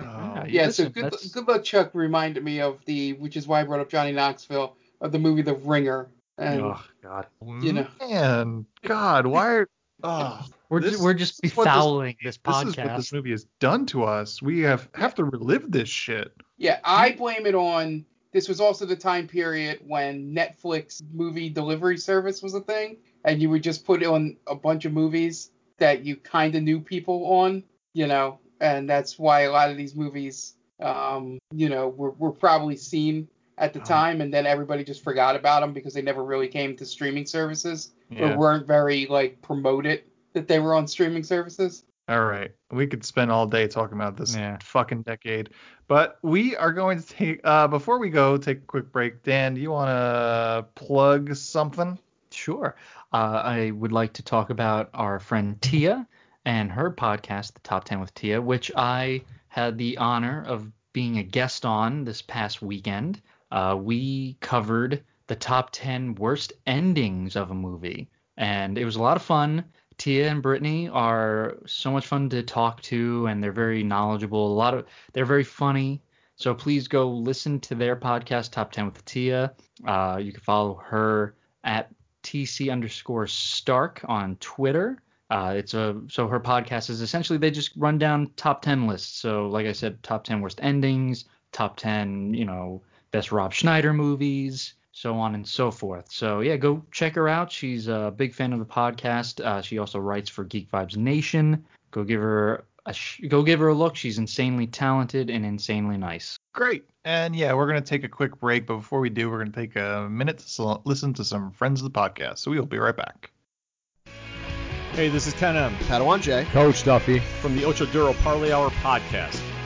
oh, yeah, so good, good Luck Chuck reminded me of the, which is why I brought up Johnny Knoxville, of the movie The Ringer. And, oh God. You know. Man, God, why are oh, we're this, just, we're just befouling this, this, podcast. This is what this movie has done to us. We have have to relive this shit. Yeah, I blame it on. This was also the time period when Netflix movie delivery service was a thing, and you would just put on a bunch of movies that you kind of knew people on, you know, and that's why a lot of these movies, um, you know, were, were probably seen at the oh. time, and then everybody just forgot about them because they never really came to streaming services yeah. or weren't very like promoted that they were on streaming services. All right, we could spend all day talking about this yeah. fucking decade, but we are going to take uh, before we go take a quick break. Dan, do you want to plug something? Sure. Uh, I would like to talk about our friend Tia and her podcast, The Top 10 with Tia, which I had the honor of being a guest on this past weekend. Uh, we covered the top 10 worst endings of a movie, and it was a lot of fun. Tia and Brittany are so much fun to talk to, and they're very knowledgeable. A lot of they're very funny. So please go listen to their podcast, Top 10 with Tia. Uh, you can follow her at TC underscore Stark on Twitter. Uh, it's a so her podcast is essentially they just run down top 10 lists. So like I said, top 10 worst endings, top 10 you know best Rob Schneider movies, so on and so forth. So yeah, go check her out. She's a big fan of the podcast. Uh, she also writes for Geek Vibes Nation. Go give her a sh- go give her a look. She's insanely talented and insanely nice. Great. And yeah, we're gonna take a quick break, but before we do, we're gonna take a minute to listen to some friends of the podcast. So we'll be right back. Hey, this is Ken M. Padawan J. Coach Duffy. From the Ocho Duro Parlay Hour podcast.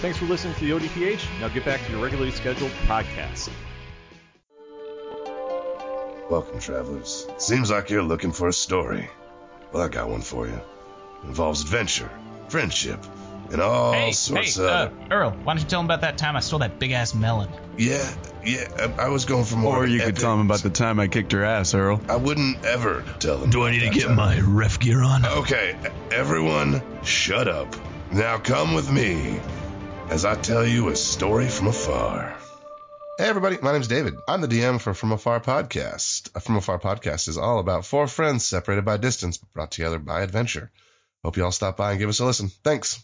Thanks for listening to the ODPH. Now get back to your regularly scheduled podcast. Welcome, travelers. Seems like you're looking for a story. Well, I got one for you. It involves adventure, friendship, and all hey, sorts hey, of. Uh, Earl, why don't you tell him about that time I stole that big ass melon? Yeah, yeah, I, I was going for more. Or you epic... could tell him about the time I kicked her ass, Earl. I wouldn't ever tell him. Do I need to get time. my ref gear on? Okay, everyone, shut up. Now come with me as I tell you a story from afar. Hey everybody, my name's David. I'm the DM for From Afar Podcast. A From Afar Podcast is all about four friends separated by distance but brought together by adventure. Hope you all stop by and give us a listen. Thanks.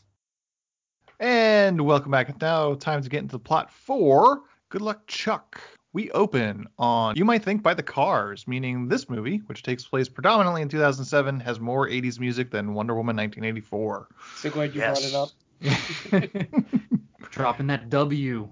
And welcome back. It's now time to get into the plot for Good Luck Chuck. We open on You Might Think by the Cars, meaning this movie, which takes place predominantly in 2007, has more 80s music than Wonder Woman 1984. So glad you Yes. brought it up. Dropping that W.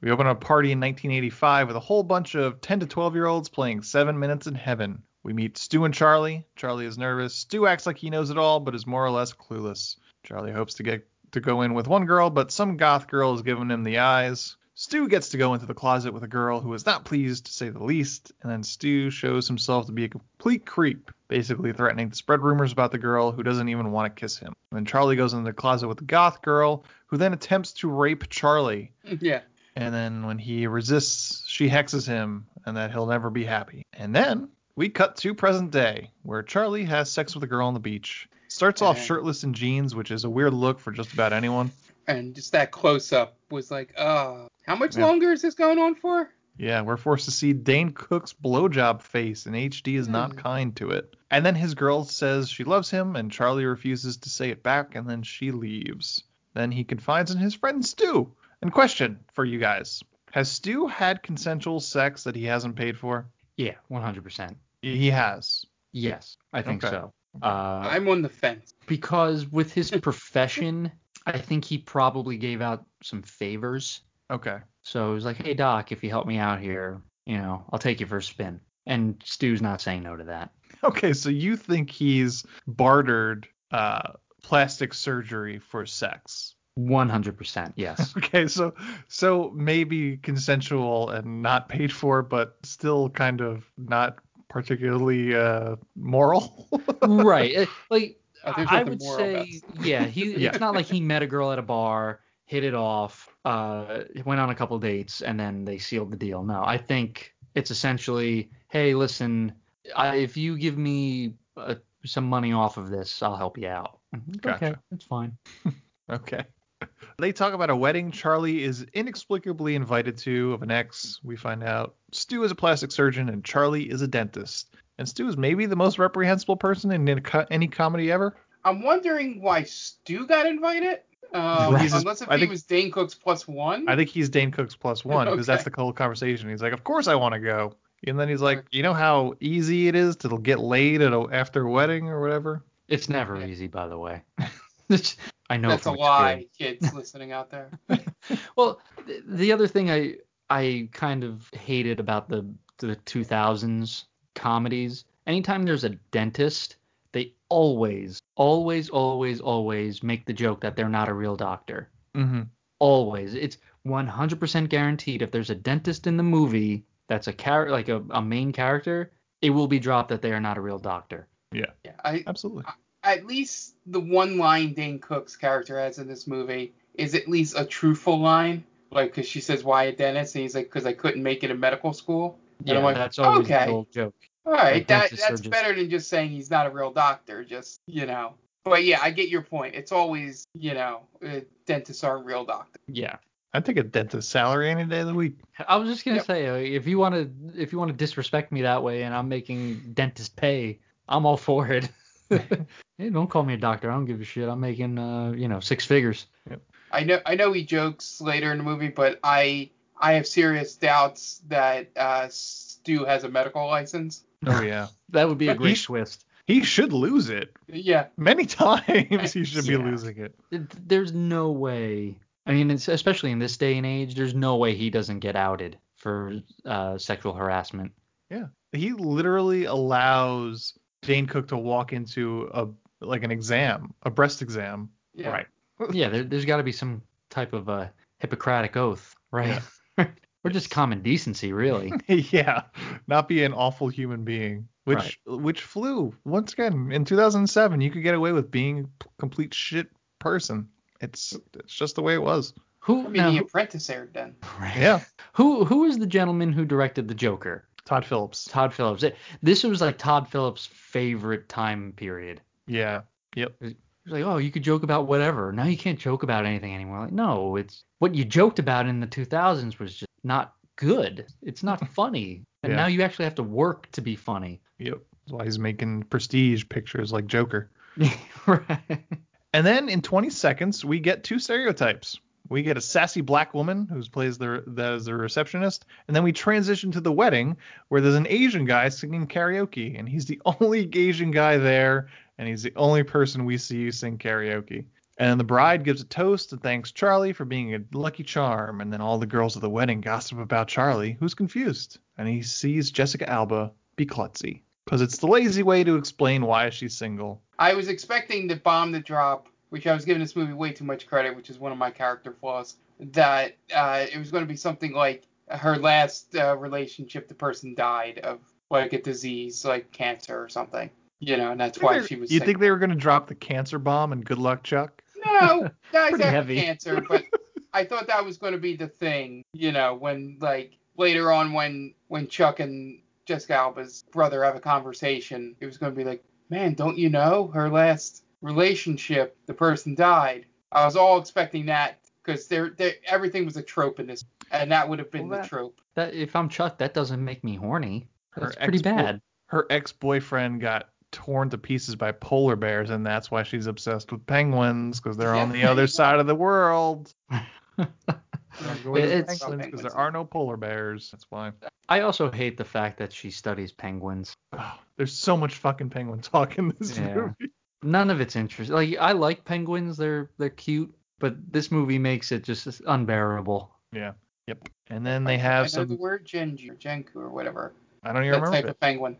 We open a party in 1985 with a whole bunch of 10 to 12 year olds playing Seven Minutes in Heaven. We meet Stu and Charlie. Charlie is nervous. Stu acts like he knows it all, but is more or less clueless. Charlie hopes to get to go in with one girl, but some goth girl is giving him the eyes. Stu gets to go into the closet with a girl who is not pleased, to say the least, and then Stu shows himself to be a complete creep, basically threatening to spread rumors about the girl who doesn't even want to kiss him. And then Charlie goes into the closet with the goth girl, who then attempts to rape Charlie. yeah. And then when he resists, she hexes him, and that he'll never be happy. And then we cut to present day, where Charlie has sex with a girl on the beach. Starts off shirtless in jeans, which is a weird look for just about anyone. And just that close up was like, uh, how much Yeah. longer is this going on for? Yeah, we're forced to see Dane Cook's blowjob face, and HD is not kind to it. And then his girl says she loves him, and Charlie refuses to say it back, and then she leaves. Then he confides in his friend Stu. And question for you guys Has Stu had consensual sex that he hasn't paid for? Yeah, 100%. He has. Yes, I think Okay. so. Uh, I'm on the fence. because with his profession, I think he probably gave out some favors. Okay. So it was like, hey, Doc, if you help me out here, you know, I'll take you for a spin. And Stu's not saying no to that. Okay, so you think he's bartered uh, plastic surgery for sex? 100%, yes. Okay, so so maybe consensual and not paid for, but still kind of not particularly uh, moral. right. Like, I would say, yeah, he. Yeah. It's not like he met a girl at a bar, hit it off, uh, went on a couple dates, and then they sealed the deal. No, I think it's essentially, hey, listen, I, if you give me uh, some money off of this, I'll help you out. Gotcha. Okay, that's fine. Okay. They talk about a wedding Charlie is inexplicably invited to of an ex. We find out Stu is a plastic surgeon and Charlie is a dentist. And Stu is maybe the most reprehensible person in any comedy ever. I'm wondering why Stu got invited. Um, He's- unless if I he think- was Dane Cook's plus one. I think he's Dane Cook's plus one because that's the whole conversation. He's like, of course I want to go. And then he's like, you know how easy it is to get laid at a, after a wedding or whatever. It's never easy, by the way. I know That's a from lie, kids listening out there. Well, th- the other thing I I kind of hated about the the 2000s comedies, anytime there's a dentist, they always, always, always, always make the joke that they're not a real doctor. Mm-hmm. Always, it's 100% guaranteed. If there's a dentist in the movie that's a char- like a, a main character, it will be dropped that they are not a real doctor. Yeah. Yeah, I Absolutely. at least the one line Dane Cook's character has in this movie is at least a truthful line. Like, because she says, why a dentist? And he's like, because I couldn't make it in medical school. And Yeah, I'm like, that's always okay. the old joke. All right, that, that's just- better than just saying he's not a real doctor. Just, you know. But yeah, I get your point. It's always, you know, uh, dentists aren't real doctors. Yeah. I'd take a dentist salary any day of the week. I was just gonna Yep. say, uh, if you want to, if you want to disrespect me that way, and I'm making dentist pay, I'm all for it. hey, don't call me a doctor. I don't give a shit. I'm making, uh, you know, six figures. I know I know he jokes later in the movie, but I I have serious doubts that uh, Stu has a medical license. Oh yeah. That would be a great sh- twist. He should lose it. Yeah. Many times he should be losing it. It- There's no way. I mean, it's, especially in this day and age, there's no way he doesn't get outed for uh, sexual harassment. Yeah. He literally allows Dane Cook to walk into a like an exam, a breast exam. Yeah. Right. yeah, there, there's got to be some type of a Hippocratic oath, right? or just common decency, really. yeah. Not be an awful human being. Which which flew. Once again, in 2007, you could get away with being a complete shit person. It's it's just the way it was. Who I mean, now, The Apprentice aired then. Yeah. who who is the gentleman who directed the Joker? Todd Phillips. Todd Phillips. It- This was like Todd Phillips' favorite time period. Yeah. Yep. He's like, oh, you could joke about whatever. Now you can't joke about anything anymore. Like, no, it's what you joked about in the 2000s was just not good. It's not funny. And Yeah. now you actually have to work to be funny. Yep. That's why he's making prestige pictures like Joker. right. And then in 20 seconds, we get two stereotypes. We get a sassy black woman who plays the that is the receptionist, and then we transition to the wedding where there's an Asian guy singing karaoke, and he's the only Asian guy there, and he's the only person we see sing karaoke. And the bride gives a toast and thanks Charlie for being a lucky charm, and then all the girls at the wedding gossip about Charlie, who's confused, and he sees Jessica Alba be klutzy, because it's the lazy way to explain why she's single. I was expecting the bomb to drop, which I was giving this movie way too much credit, which is one of my character flaws. That uh, it was going to be something like her last uh, relationship, the person died of like a disease, like cancer or something. You know, and that's why she was. You think they were going to drop the cancer bomb and good luck, Chuck? No, not exactly heavy. cancer, but I thought that was going to be the thing. You know, when like later on when when Chuck and Jessica Alba's brother have a conversation, it was going to be like, man, don't you know her last relationship, the person died. I was all expecting that because there, there, everything was a trope in this, and that would have been Well, the trope. That if I'm Chuck, that doesn't make me horny. That's pretty ex-boy- bad. Her ex-boyfriend got torn to pieces by polar bears, and that's why she's obsessed with penguins because they're on the other side of the world. It's- because there are no polar bears. That's why. I also hate the fact that she studies penguins. Oh, there's so much fucking penguin talk in this Yeah. movie. None of it's interesting. Like I like penguins, they're they're cute, but this movie makes it just unbearable. Yeah. Yep. And then they I have know some. the word Genju or Jenku or whatever. I don't even that remember. type it. of penguin.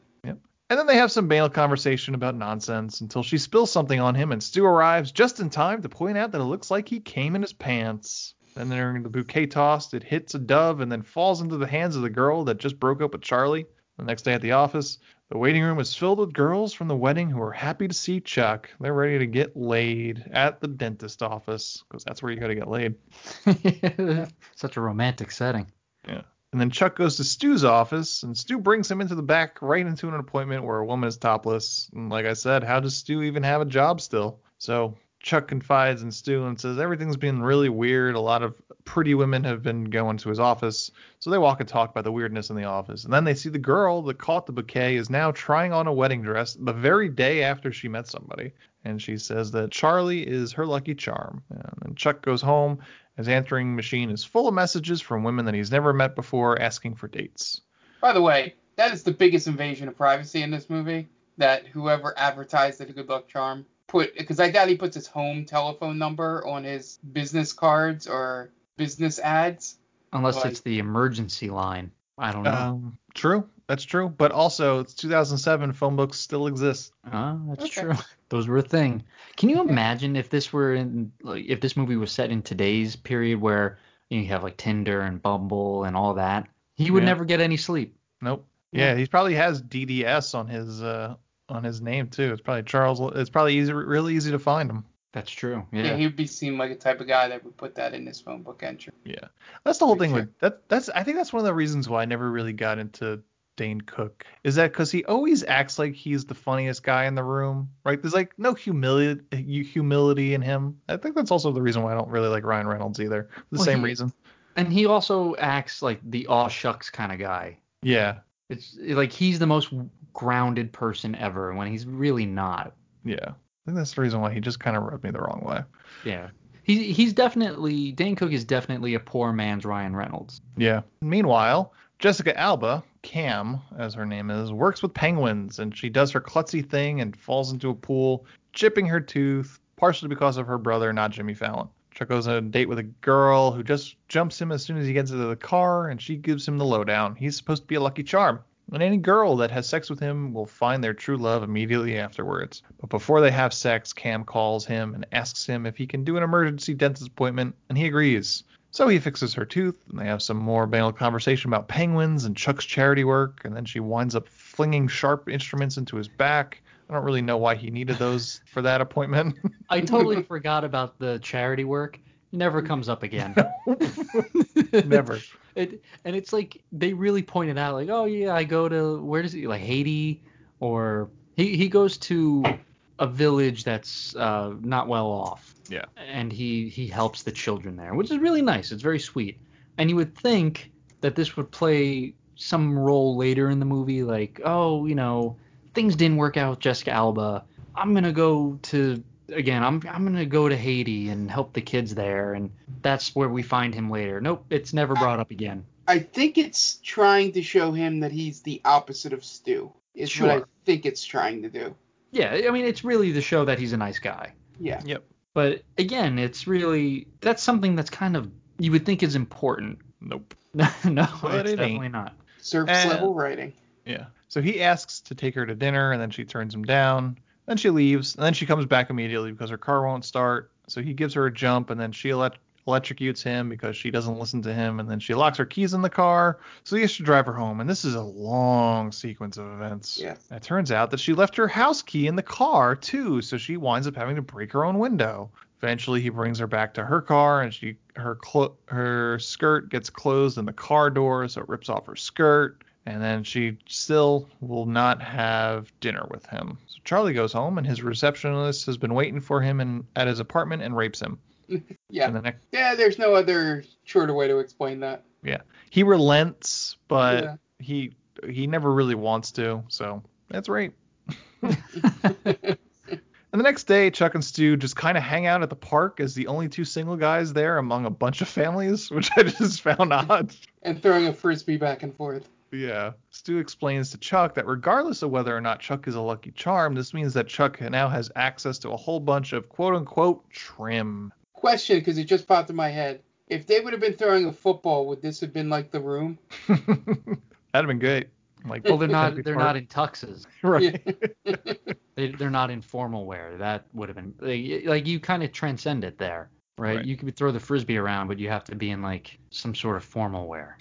And then they have some male conversation about nonsense until she spills something on him and Stu arrives just in time to point out that it looks like he came in his pants. Then during the bouquet toss, it hits a dove and then falls into the hands of the girl that just broke up with Charlie. The next day at the office, the waiting room is filled with girls from the wedding who are happy to see Chuck. They're ready to get laid at the dentist office because that's where you got to get laid. Such a romantic setting. Yeah. And then Chuck goes to Stu's office, and Stu brings him into the back right into an appointment where a woman is topless. And like I said, how does Stu even have a job still? So Chuck confides in Stu and says everything's been really weird. A lot of pretty women have been going to his office. So they walk and talk about the weirdness in the office. And then they see the girl that caught the bouquet is now trying on a wedding dress the very day after she met somebody. And she says that Charlie is her lucky charm. And then Chuck goes home. His answering machine is full of messages from women that he's never met before asking for dates. By the way, that is the biggest invasion of privacy in this movie. That whoever advertised it a good luck charm put, because I doubt he puts his home telephone number on his business cards or business ads. Unless Like- it's the emergency line. I don't know. Um, true, that's true. But also, it's 2007. Phone books still exist. Ah, that's Okay. true. Those were a thing. Can you imagine if this were in like if this movie was set in today's period where you, know, you have like Tinder and Bumble and all that? He would Yeah. never get any sleep. Nope. Yeah, he probably has DDS on his uh on his name too. It's probably Charles. It's probably easy, really easy to find him. That's true. Yeah, Yeah. he would be seem like a type of guy that would put that in his phone book entry. Yeah, that's the whole thing Sure. with that. That's I think that's one of the reasons why I never really got into Dane Cook is that because he always acts like he's the funniest guy in the room, right? There's like no humility humility in him. I think that's also the reason why I don't really like Ryan Reynolds either. The Well, same he- reason. And he also acts like the aw shucks kind of guy. Yeah. It's like he's the most grounded person ever when he's really not. Yeah. I think that's the reason why he just kind of rubbed me the wrong way. Yeah. He, he's definitely Dane Cook is definitely a poor man's Ryan Reynolds. Yeah. Meanwhile, Jessica Alba, Cam, as her name is, works with penguins and she does her klutzy thing and falls into a pool, chipping her tooth, partially because of her brother, not Jimmy Fallon. Chuck goes on a date with a girl who just jumps him as soon as he gets into the car and she gives him the lowdown. He's supposed to be a lucky charm. And any girl that has sex with him will find their true love immediately afterwards. But before they have sex, Cam calls him and asks him if he can do an emergency dentist appointment, and he agrees. So he fixes her tooth, and they have some more banal conversation about penguins and Chuck's charity work, and then she winds up flinging sharp instruments into his back. I don't really know why he needed those for that appointment. I totally forgot about the charity work. Never comes up again. Never. It, and it's like they really pointed out, like, oh yeah, I go to where does he like Haiti, or he he goes to a village that's uh, not well off. Yeah. And he he helps the children there, which is really nice. It's very sweet. And you would think that this would play some role later in the movie, like, oh, you know, things didn't work out with Jessica Alba. I'm gonna go to again. I'm I'm gonna go to Haiti and help the kids there, and that's where we find him later. Nope, it's never brought up again. I think it's trying to show him that he's the opposite of Stu. Is what I think it's trying to do. Yeah, I mean, it's really to show that he's a nice guy. Yeah. Yep. But again, it's really that's something that's kind of you would think is important. Nope. no, But it's it definitely ain't. not. Surface Uh, level writing. Yeah. So he asks to take her to dinner, and then she turns him down. Then she leaves, and then she comes back immediately because her car won't start. So he gives her a jump, and then she elect- electrocutes him because she doesn't listen to him, and then she locks her keys in the car. So he has to drive her home, and this is a long sequence of events. Yeah. It turns out that she left her house key in the car too, so she winds up having to break her own window. Eventually, he brings her back to her car, and she her clo- her skirt gets closed in the car door, so it rips off her skirt. And then she still will not have dinner with him. So Charlie goes home, and his receptionist has been waiting for him in, at his apartment and rapes him. Yeah. The next, Yeah, there's no other shorter way to explain that. yeah, he relents, but Yeah. he he never really wants to. So that's right. And the next day, Chuck and Stu just kind of hang out at the park as the only two single guys there among a bunch of families, which I just found odd. And throwing a frisbee back and forth. Yeah. Stu explains to Chuck that regardless of whether or not Chuck is a lucky charm, this means that Chuck now has access to a whole bunch of quote unquote trim. Question, because it just popped in my head. If they would have been throwing a football, would this have been like the room? That'd have been great. Like, Well, they're not they're not in tuxes. Right. They, they're not in formal wear. That would have been like, like you kind of transcend it there, right? Right. You could throw the frisbee around, but you have to be in like some sort of formal wear.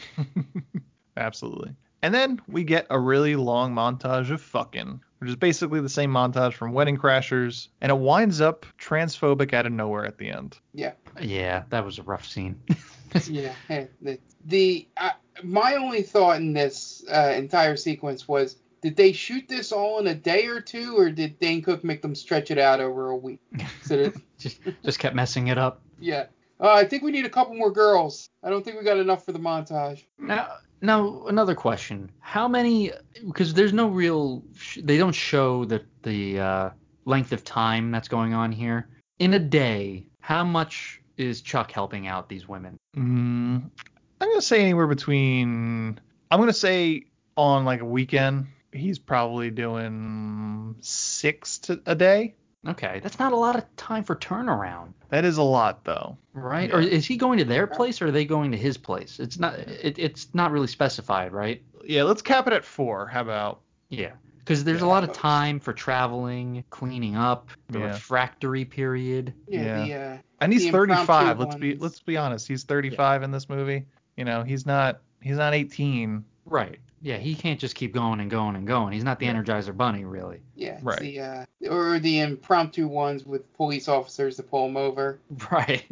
Absolutely. And then we get a really long montage of fucking, which is basically the same montage from Wedding Crashers, and it winds up transphobic out of nowhere at the end. Yeah. Yeah, that was a rough scene. yeah. Hey, the the uh, my only thought in this uh, entire sequence was, did they shoot this all in a day or two, or did Dane Cook make them stretch it out over a week? So that, just just kept messing it up. yeah. Uh, I think we need a couple more girls. I don't think we got enough for the montage. Now, now another question: How many? Because there's no real. They don't show the the uh, length of time that's going on here. In a day, how much is Chuck helping out these women? Mm, I'm gonna say anywhere between. I'm gonna say on like a weekend, he's probably doing six to a day. Okay, that's not a lot of time for turnaround, That is a lot though. right? Yeah. Or is he going to their place or are they going to his place? It's not. It, it's not really specified, right? Yeah, let's cap it at four. How about? Yeah. Because there's a lot of time for traveling, cleaning up, the Yeah. refractory period. Yeah. The, uh, And he's 35. Let's be let's be honest. He's 35 in this movie. You know, he's not he's not 18. Right. Yeah, he can't just keep going and going and going. He's not the Energizer Bunny, really. Yeah. Right. The, uh, or the impromptu ones with police officers to pull him over. Right.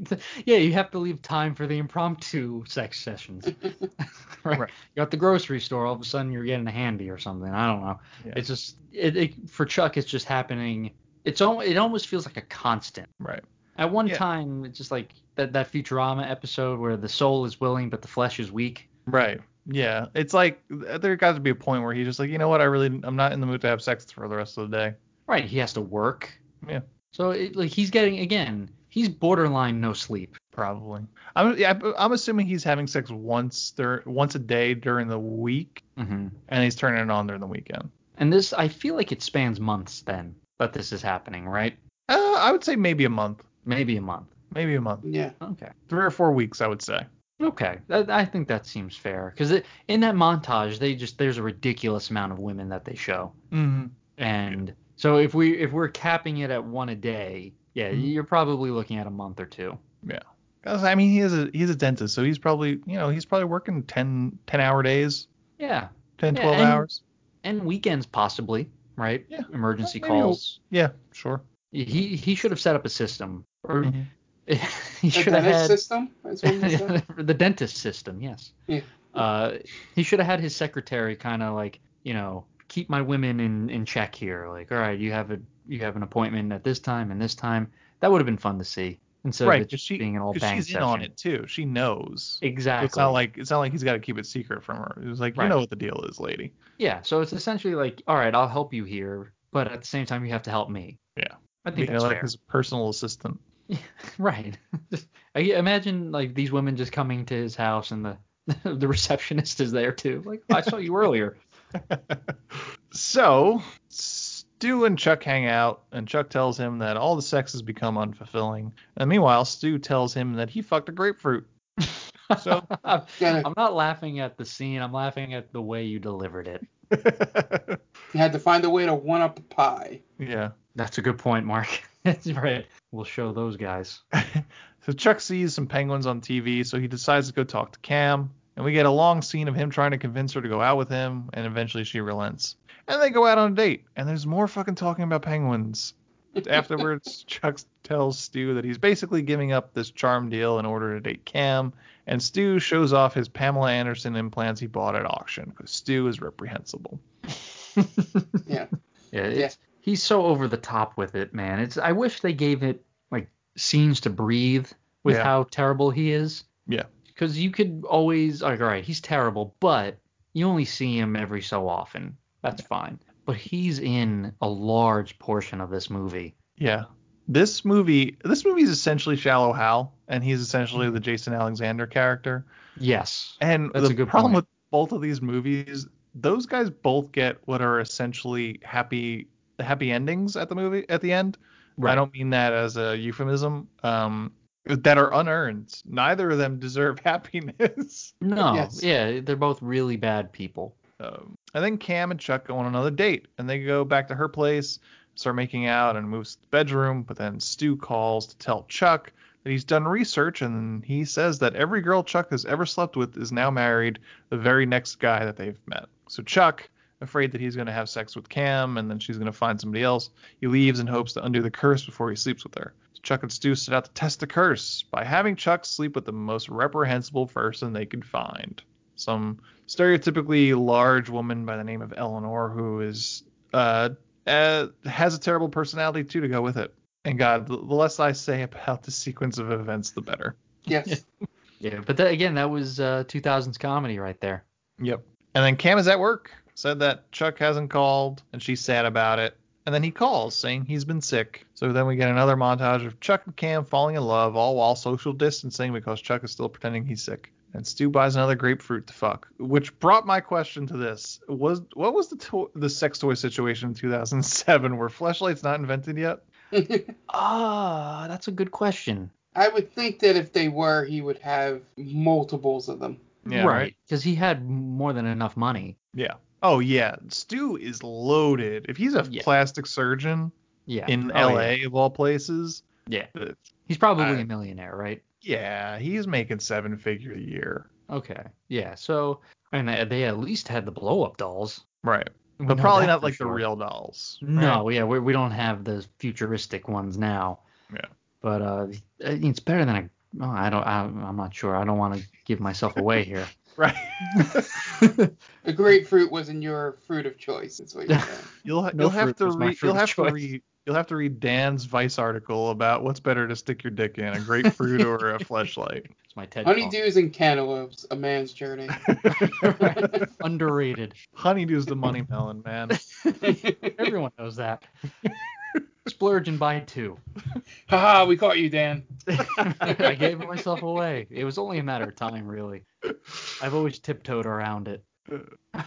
Yeah, you have to leave time for the impromptu sex sessions. right. Right. You're at the grocery store, all of a sudden you're getting a handy or something. I don't know. Yeah. It's just it, it for Chuck it's just happening. It's al- it almost feels like a constant. Right. At one Yeah. time, it's just like that that Futurama episode where the soul is willing but the flesh is weak. Right. Yeah. It's like there got to be a point where he's just like, you know what? I really I'm not in the mood to have sex for the rest of the day. Right. He has to work. Yeah. So it, like he's getting again, he's borderline no sleep. Probably. I'm yeah, I'm assuming he's having sex once dur- once a day during the week, mm-hmm. and he's turning it on during the weekend. And this, I feel like it spans months then that this is happening, right? Uh, I would say maybe a month. Maybe a month. Maybe a month. Yeah. Okay. Three or four weeks, I would say. Okay, I think that seems fair because in that montage, they just there's a ridiculous amount of women that they show, mm-hmm. and so if we if we're capping it at one a day, yeah, mm-hmm. you're probably looking at a month or two. Yeah. I mean, he is a he's a dentist, so he's probably you know he's probably working 10, 10 hour days. Yeah. 10, yeah, 12 and, hours. And weekends possibly, right? Yeah. Emergency well, calls. Yeah, sure. He he should have set up a system, or mm-hmm. he should have had system. the dentist system. Yes. Yeah. Uh, he should have had his secretary kind of like you know keep my women in in check here. Like, all right, you have a you have an appointment at this time and this time. That would have been fun to see instead right, of it she, being an all bang she's session. in on it too. She knows exactly. It's not like it's not like he's got to keep it secret from her. It was like Right. you know what the deal is, lady. Yeah, so it's essentially like, all right, I'll help you here, but at the same time, you have to help me. Yeah. I think Being that's like fair. his personal assistant. Right. Just- I imagine like these women just coming to his house and the the receptionist is there too. Like I saw you earlier. So Stu and Chuck hang out, and Chuck tells him that all the sex has become unfulfilling. And meanwhile, Stu tells him that he fucked a grapefruit. So I'm, I'm not laughing at the scene. I'm laughing at the way you delivered it. You had to find a way to one up a pie. yeah. That's a good point, Mark. That's right. We'll show those guys. So Chuck sees some penguins on TV, so he decides to go talk to Cam. And we get a long scene of him trying to convince her to go out with him, and eventually she relents. And they go out on a date, and there's more fucking talking about penguins. Afterwards, Chuck tells Stu that he's basically giving up this charm deal in order to date Cam, and Stu shows off his Pamela Anderson implants he bought at auction, because Stu is reprehensible. Yeah. Yeah, it's, he's so over the top with it, man. It's I wish they gave it like scenes to breathe with Yeah. how terrible he is. Yeah. Because you could always like, all right, he's terrible, but you only see him every so often. That's fine. But he's in a large portion of this movie. Yeah. This movie, this movie is essentially Shallow Hal, and he's essentially the Jason Alexander character. Yes. And That's the a good problem point. with both of these movies, those guys both get what are essentially happy happy endings at the movie at the end. Right. I don't mean that as a euphemism. Um, that are unearned. Neither of them deserve happiness. No, Yes. yeah, they're both really bad people. Um, and then Cam and Chuck go on another date, and they go back to her place, start making out, and moves to the bedroom. But then Stu calls to tell Chuck that he's done research, and he says that every girl Chuck has ever slept with is now married the very next guy that they've met. So Chuck, afraid that he's going to have sex with Cam, and then she's going to find somebody else, he leaves in hopes to undo the curse before he sleeps with her. So Chuck and Stu set out to test the curse by having Chuck sleep with the most reprehensible person they could find some stereotypically large woman by the name of Eleanor who is uh, uh has a terrible personality too to go with it. And God, the the less I say about the sequence of events, the better. Yes. Yeah, but that, again, that was uh, 2000s comedy right there. Yep. And then Cam is at work, said that Chuck hasn't called, and she's sad about it. And then he calls, saying he's been sick. So then we get another montage of Chuck and Cam falling in love, all while social distancing because Chuck is still pretending he's sick. And Stu buys another grapefruit to fuck, which brought my question to this: was what was the to- the sex toy situation in 2007? Were flashlights not invented yet? Ah, that's a good question. I would think that if they were, he would have multiples of them. Yeah, right. Because he had more than enough money. Yeah. Oh yeah, Stu is loaded. If he's a Yeah. plastic surgeon Yeah. in Oh, L.A. yeah. of all places, Yeah. uh, He's probably I- a millionaire, right? yeah, he's making seven figure a year. Okay. Yeah. So, and they- they at least had the blow up dolls. Right. We But probably not like the real dolls. No, yeah, we, we don't have the futuristic ones now. Yeah. But uh, it's better than a. Oh, I don't. I, I'm not sure. I don't want to give myself away here. Right. A grapefruit wasn't your fruit of choice. Is what you're saying. You'll ha- No you'll have to read you'll of have to read you'll have to read Dan's Vice article about what's better to stick your dick in, a grapefruit or a fleshlight. It's my TED talk. Honeydews and cantaloupes, a man's journey. Underrated. Honeydew's the money melon, man. Everyone knows that. Splurge and buy two. Haha, we caught you, Dan. I gave myself away. It was only a matter of time, really. I've always tiptoed around it.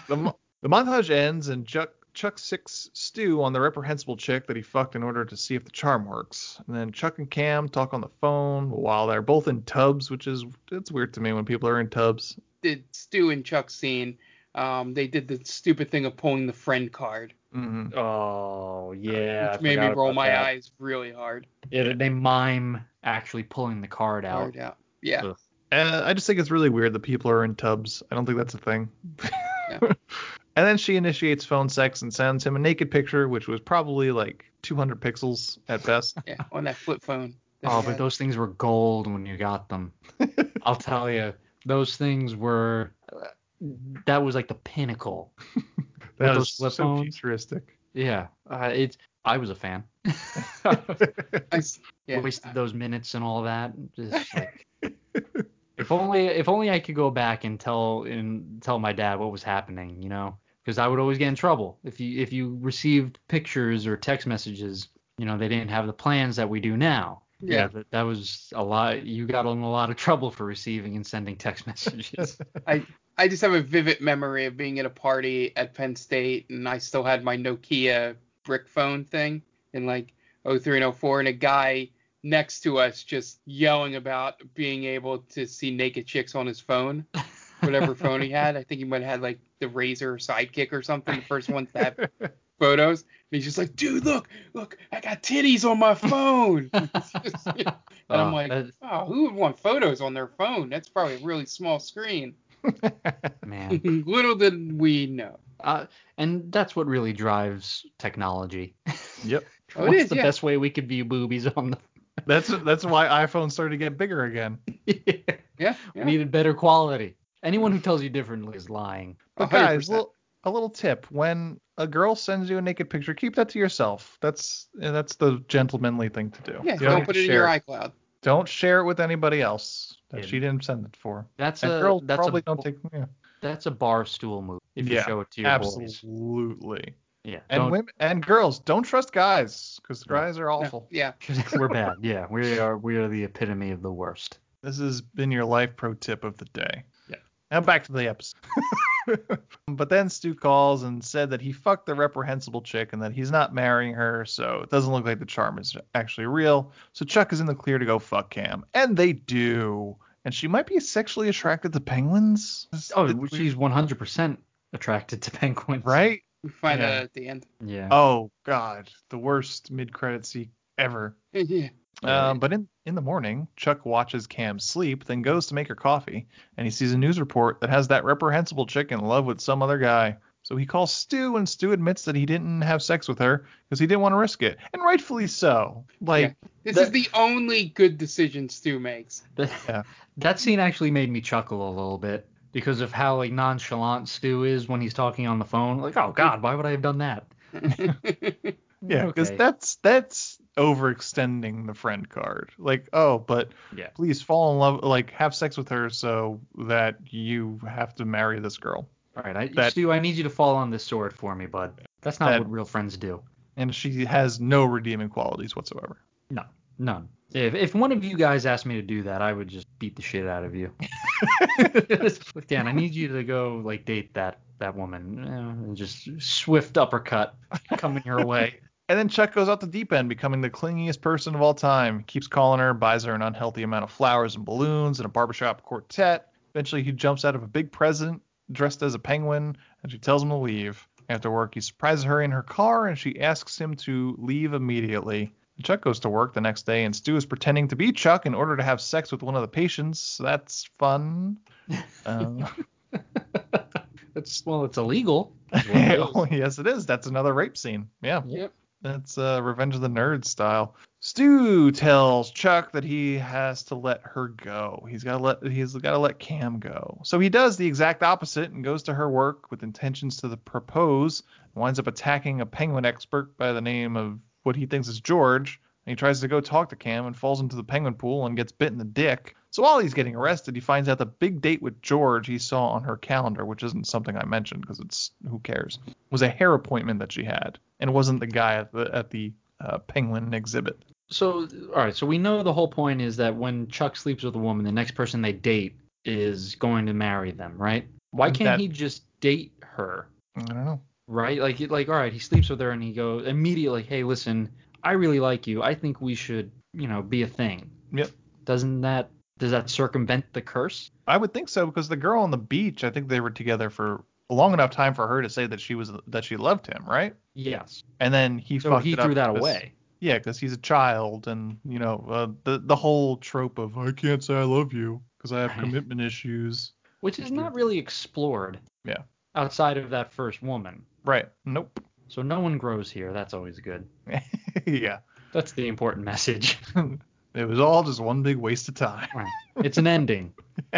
The, mo- the montage ends and Chuck Chuck six Stu on the reprehensible chick that he fucked in order to see if the charm works. And then Chuck and Cam talk on the phone while they're both in tubs, which is it's weird to me when people are in tubs. Did Stu and Chuck scene? Um, they did the stupid thing of pulling the friend card, Mm-hmm. Oh yeah. I which made me roll my that. eyes really hard. Yeah, they mime actually pulling the card out. Hard out. Yeah. Ugh. Uh, I just think it's really weird that people are in tubs. I don't think that's a thing. Yeah. and then she initiates phone sex and sends him a naked picture, which was probably like 200 pixels at best. Yeah, on that flip phone. that Oh, but had. those things were gold when you got them. I'll tell you, those things were. That was like the pinnacle. That was so phones? futuristic. Yeah, uh, it's. I was a fan. I s- yeah. Wasted those minutes and all that. Just like, if only, if only I could go back and tell and tell my dad what was happening, you know, because I would always get in trouble if you if you received pictures or text messages. You know, they didn't have the plans that we do now. Yeah. that, that was a lot. You got in a lot of trouble for receiving and sending text messages. I I just have a vivid memory of being at a party at Penn State and I still had my Nokia brick phone thing in like 03 and 04 and a guy next to us just yelling about being able to see naked chicks on his phone. Whatever phone he had. I think he might have had like the Razor Sidekick or something, the first one to have photos. And he's just like, dude, look, look, I got titties on my phone. and I'm Oh, like, that- oh, who would want photos on their phone? That's probably a really small screen. Man, Little did we know. uh, and that's what really drives technology. Yep. Oh, What's is, the yeah. best way we could view boobies on the That's that's why iPhones started to get bigger again. Yeah. We needed better quality. Anyone who tells you differently is lying. But 100%. guys, little, a little tip: when a girl sends you a naked picture, keep that to yourself. That's eh, that's the gentlemanly thing to do. Yeah, You don't put to it in share your iCloud. Don't share it with anybody else that Yeah. she didn't send it for. That's And a girls that's probably a don't take. Yeah, that's a bar stool move if you Yeah, show it to your boys. absolutely. Yeah. And don't- women and girls, don't trust guys because guys are awful. Yeah. we're bad. Yeah, we are we are the epitome of the worst. This has been your life pro tip of the day. Yeah. Now back to the episode. but then Stu calls and said that he fucked the reprehensible chick and that he's not marrying her, so it doesn't look like the charm is actually real. So Chuck is in the clear to go fuck Cam. And they do. And she might be sexually attracted to penguins. Oh, she's 100% attracted to penguins. right? We find Yeah. out at the end. Yeah. Oh god, the worst mid-credit scene ever. yeah. Um, but in, in the morning, Chuck watches Cam sleep, then goes to make her coffee, and he sees a news report that has that reprehensible chick in love with some other guy. So he calls Stu, and Stu admits that he didn't have sex with her because he didn't want to risk it, and rightfully so. Like, This That- is the only good decision Stu makes. That, Yeah. that scene actually made me chuckle a little bit because of how like nonchalant Stu is when he's talking on the phone. Like, oh God, why would I have done that? yeah, because Okay. that's that's overextending the friend card. Like, oh, but Yeah. please fall in love, like have sex with her so that you have to marry this girl. All right, I, That- Stu, I need you to fall on this sword for me, bud. That's not That- what real friends do. And she has no redeeming qualities whatsoever. No, none. If if one of you guys asked me to do that, I would just beat the shit out of you. Look, Dan, I need you to go like date that that woman eh, and just swift uppercut coming your way. And then Chuck goes out the deep end, becoming the clingiest person of all time. Keeps calling her, buys her an unhealthy amount of flowers and balloons and a barbershop quartet. Eventually, he jumps out of a big present dressed as a penguin, and she tells him to leave. After work, he surprises her in her car, and she asks him to leave immediately. Chuck goes to work the next day, and Stu is pretending to be Chuck in order to have sex with one of the patients. So that's fun. Uh, That's well, it's illegal. oh, yes, it is. That's another rape scene. Yeah. Yep. That's uh, Revenge of the Nerds style. Stu tells Chuck that he has to let her go. He's got to let he's got to let Cam go. So he does the exact opposite and goes to her work with intentions to propose. Winds up attacking a penguin expert by the name of what he thinks is George. And he tries to go talk to Cam and falls into the penguin pool and gets bit in the dick. So while he's getting arrested, he finds out the big date with George he saw on her calendar, which isn't something I mentioned because it's who cares, was a hair appointment that she had, and wasn't the guy at the at the uh, penguin exhibit. So, all right. So we know the whole point is that when Chuck sleeps with a woman, the next person they date is going to marry them, right? Why can't That- he just date her, I don't know. right? Like, like, all right, he sleeps with her and he goes immediately, hey, listen, I really like you. I think we should, you know, be a thing. Yep. Doesn't that does that circumvent the curse? I would think so because the girl on the beach, I think they were together for long enough time for her to say that she was that she loved him, right? Yes. And then he So fucked he it up So he threw that away. Yeah, because he's a child, and you know uh, the the whole trope of I can't say I love you because I have commitment issues. Which is not really explored Yeah. outside of that first woman. Right. Nope. So no one grows here. That's always good. yeah. That's the important message. It was all just one big waste of time. Right. It's an ending.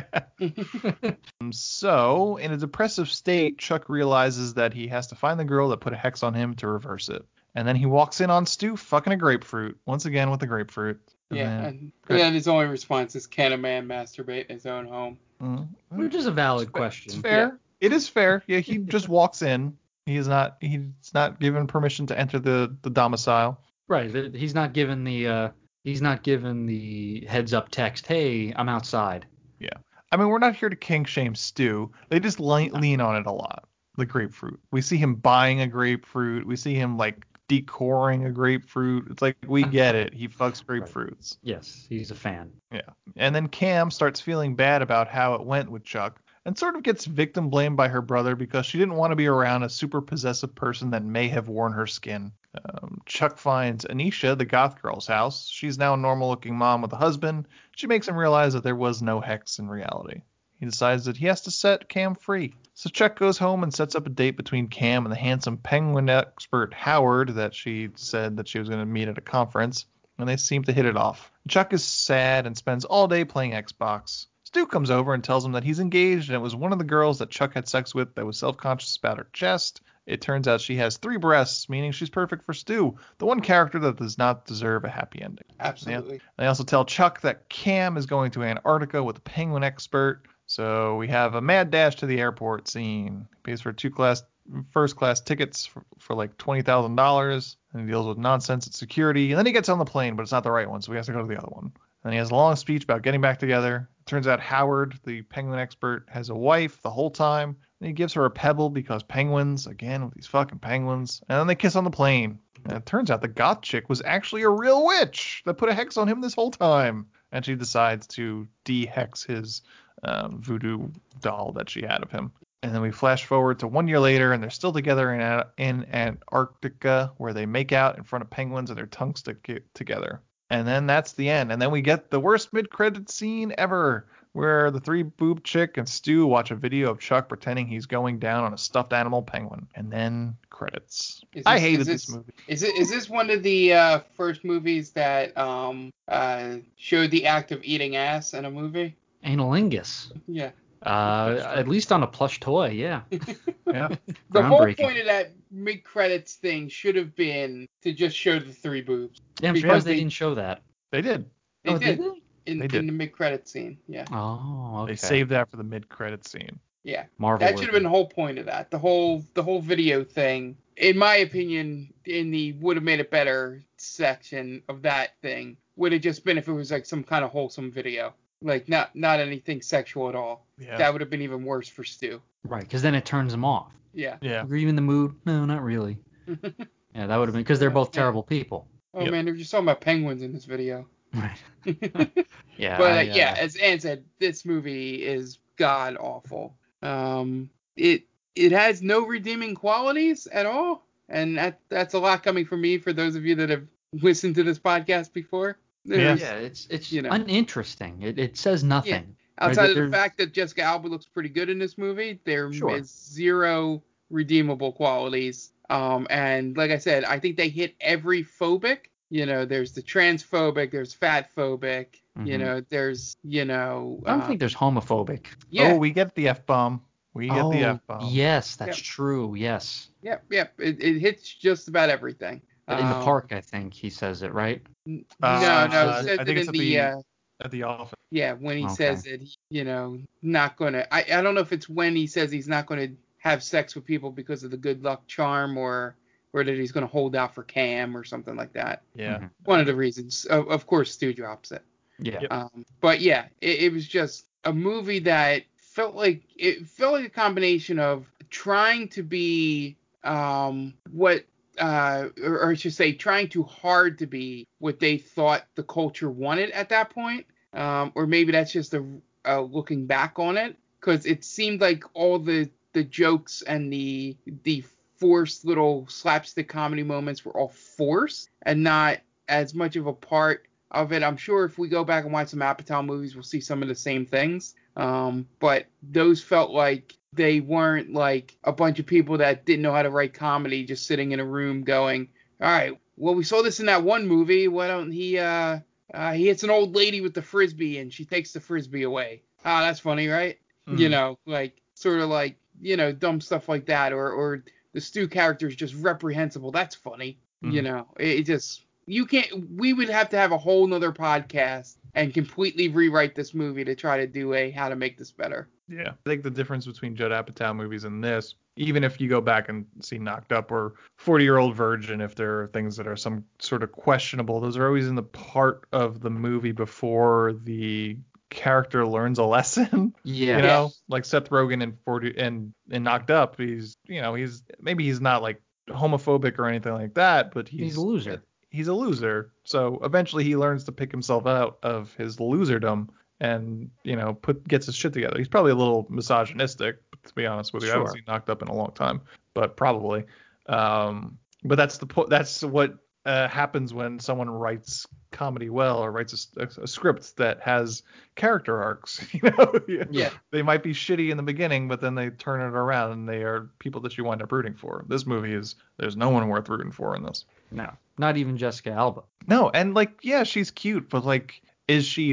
Um, So, in a depressive state, Chuck realizes that he has to find the girl that put a hex on him to reverse it. And then he walks in on Stu fucking a grapefruit. Once again with the grapefruit. And Yeah, then- and, Good. and his only response is, "Can a man masturbate in his own home?" Mhm. Which is a valid question. It's fair. It is fair. Yeah, he just walks in. He is not. He's not given permission to enter the the domicile. Right. He's not given the uh he's not given the heads up text, "Hey, I'm outside." Yeah. I mean, we're not here to kink shame Stu. They just le- lean on it a lot. The grapefruit. We see him buying a grapefruit. We see him like decoring a grapefruit. It's like we uh-huh. get it. He fucks grapefruits. Yes, he's a fan. Yeah. And then Cam starts feeling bad about how it went with Chuck and sort of gets victim blamed by her brother because she didn't want to be around a super possessive person that may have worn her skin. Um, Chuck finds Anisha, the goth girl's house. She's now a normal looking mom with a husband. She makes him realize that there was no hex in reality. He decides that he has to set Cam free. So Chuck goes home and sets up a date between Cam and the handsome penguin expert Howard that she said that she was going to meet at a conference, and they seem to hit it off. Chuck is sad and spends all day playing Xbox. Stu comes over and tells him that he's engaged and it was one of the girls that Chuck had sex with that was self-conscious about her chest. It turns out she has three breasts, meaning she's perfect for Stu, the one character that does not deserve a happy ending. Absolutely. They also tell Chuck that Cam is going to Antarctica with a penguin expert. So we have a mad dash to the airport scene. He pays for two class first class tickets for, for like twenty thousand dollars, and he deals with nonsense at security. And then he gets on the plane, but it's not the right one, so he has to go to the other one. And he has a long speech about getting back together. Turns out Howard, the penguin expert, has a wife the whole time. And he gives her a pebble because penguins, again with these fucking penguins. And then they kiss on the plane. And it turns out the goth chick was actually a real witch that put a hex on him this whole time. And she decides to de-hex his um, voodoo doll that she had of him. And then we flash forward to one year later, and they're still together in, in Antarctica, where they make out in front of penguins and their tongues stick together. And then that's the end. And then we get the worst mid-credit scene ever, where the three boob chick and Stu watch a video of Chuck pretending he's going down on a stuffed animal penguin. And then credits. Is I hated is this, this- movie. Is it is this one of the uh, first movies that um uh showed the act of eating ass in a movie? Analingus. Yeah. Uh, at least on a plush toy, yeah. yeah. The whole Groundbreaking. point of that mid credits thing should have been to just show the three boobs. Yeah, I'm Because surprised they, they- didn't show that. They did. They Oh, did, did in, They did. in the mid credit scene. Yeah. Oh, okay. They saved that for the mid-credit scene. Yeah. Marvel. that should have been the whole point of that. The whole the whole video thing, in my opinion, in the would have made it better section of that thing would have just been if it was like some kind of wholesome video, like not not anything sexual at all. Yeah. That would have been even worse for Stu. Right, because then it turns them off. Yeah. Yeah. Were you in the mood? No, not really. yeah, that would have been because they're both terrible people. Oh Yep. man, they're just talking about penguins in this video. Right. Yeah. but uh, yeah, as Ann said, this movie is god awful. Um, it it has no redeeming qualities at all, and that that's a lot coming from me. For those of you that have listened to this podcast before, There's- yeah, it's it's you know. uninteresting. It it says nothing. Yeah. outside Right, of the fact that Jessica Alba looks pretty good in this movie, there is Sure. zero redeemable qualities. Um, and like I said, I think they hit every phobic. You know, there's the transphobic, there's fat phobic. You Mhm. know, there's you know. I don't uh, think there's homophobic. Yeah. Oh, we get the F bomb. We get oh, the F bomb. yes, that's Yep. true. Yes. Yep, yep. It, it hits just about everything. In the Um, park, I think he says it, right? n- Uh, no, no. I think it it's in at the, the- uh, At the office. yeah when he Okay. says that he, you know not gonna. I I don't know if it's when he says he's not gonna have sex with people because of the good luck charm or or that he's going to hold out for Cam or something like that. Yeah. One of the reasons. Of, of course, Stu drops it. Yeah. Um, but yeah, it, it was just a movie that felt like it felt like a combination of trying to be um, what uh, or, or should say, trying too hard to be what they thought the culture wanted at that point, um, or maybe that's just a, a looking back on it, because it seemed like all the the jokes and the the forced little slapstick comedy moments were all forced and not as much of a part of it. I'm sure if we go back and watch some Apatow movies, we'll see some of the same things. Um, but those felt like they weren't like a bunch of people that didn't know how to write comedy just sitting in a room going, all right, well, we saw this in that one movie. Why don't he, uh, uh, he hits an old lady with the frisbee and she takes the frisbee away. Ah, that's funny, right? Mhm. You know, like sort of like, you know, dumb stuff like that. Or, or the Stu character is just reprehensible. That's funny. You Mhm. know, it, it just, you can't, we would have to have a whole nother podcast and completely rewrite this movie to try to do a how to make this better. Yeah, I think the difference between Judd Apatow movies and this, even if you go back and see Knocked Up or 40 Year Old Virgin, if there are things that are some sort of questionable, those are always in the part of the movie before the character learns a lesson. Yeah. You know, Yes. like Seth Rogen in 40 and in Knocked Up, he's you know he's maybe he's not like homophobic or anything like that, but he's, He's a loser. He's a loser. So eventually he learns to pick himself out of his loserdom and you know put gets his shit together. He's probably a little misogynistic, to be honest with you. I haven't seen Knocked Up in a long time, but probably. Um, but that's the po- that's what uh, happens when someone writes comedy well or writes a script that has character arcs. You know, Yeah. they might be shitty in the beginning, but then they turn it around and they are people that you wind up rooting for. This movie is there's no one worth rooting for in this. No, not even Jessica Alba. No, and like yeah, she's cute, but like is she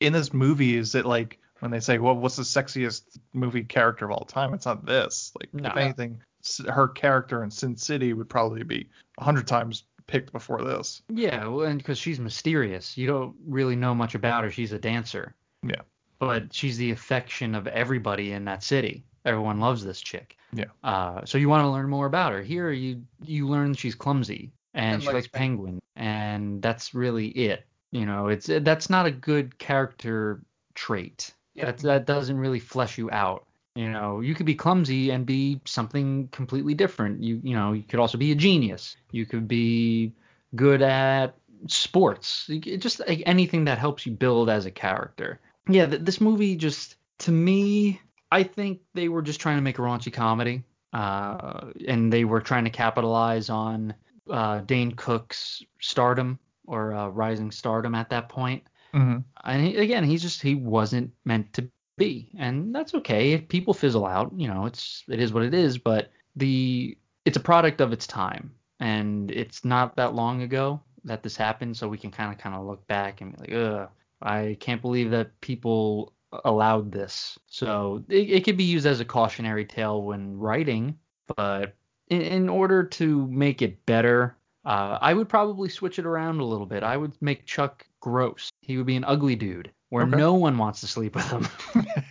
in this movie? Is it like when they say, well, what's the sexiest movie character of all time? It's not this. Like No. if anything, her character in Sin City would probably be a hundred times picked before this. Yeah, well, and because she's mysterious, you don't really know much about her. She's a dancer, Yeah. but she's the affection of everybody in that city. Everyone loves this chick. Yeah. Uh, so you want to learn more about her. Here, you you learn she's clumsy and, And she likes likes penguin, and that's really it. You know, it's that's not a good character trait. Yeah. That that doesn't really flesh you out. You know, you could be clumsy and be something completely different. You you know, you could also be a genius. You could be good at sports. Just like anything that helps you build as a character. Yeah, th- this movie just to me, I think they were just trying to make a raunchy comedy, uh, and they were trying to capitalize on uh, Dane Cook's stardom or uh, rising stardom at that point. Mm-hmm. And he, again, he's just he wasn't meant to be, and that's okay. People fizzle out, you know. It's it is what it is, but the it's a product of its time, and it's not that long ago that this happened, so we can kind of kind of look back and be like, ugh, I can't believe that people allowed this. So it, it could be used as a cautionary tale when writing, but in, in order to make it better, uh, I would probably switch it around a little bit. I would make Chuck gross. He would be an ugly dude where Okay. no one wants to sleep with him.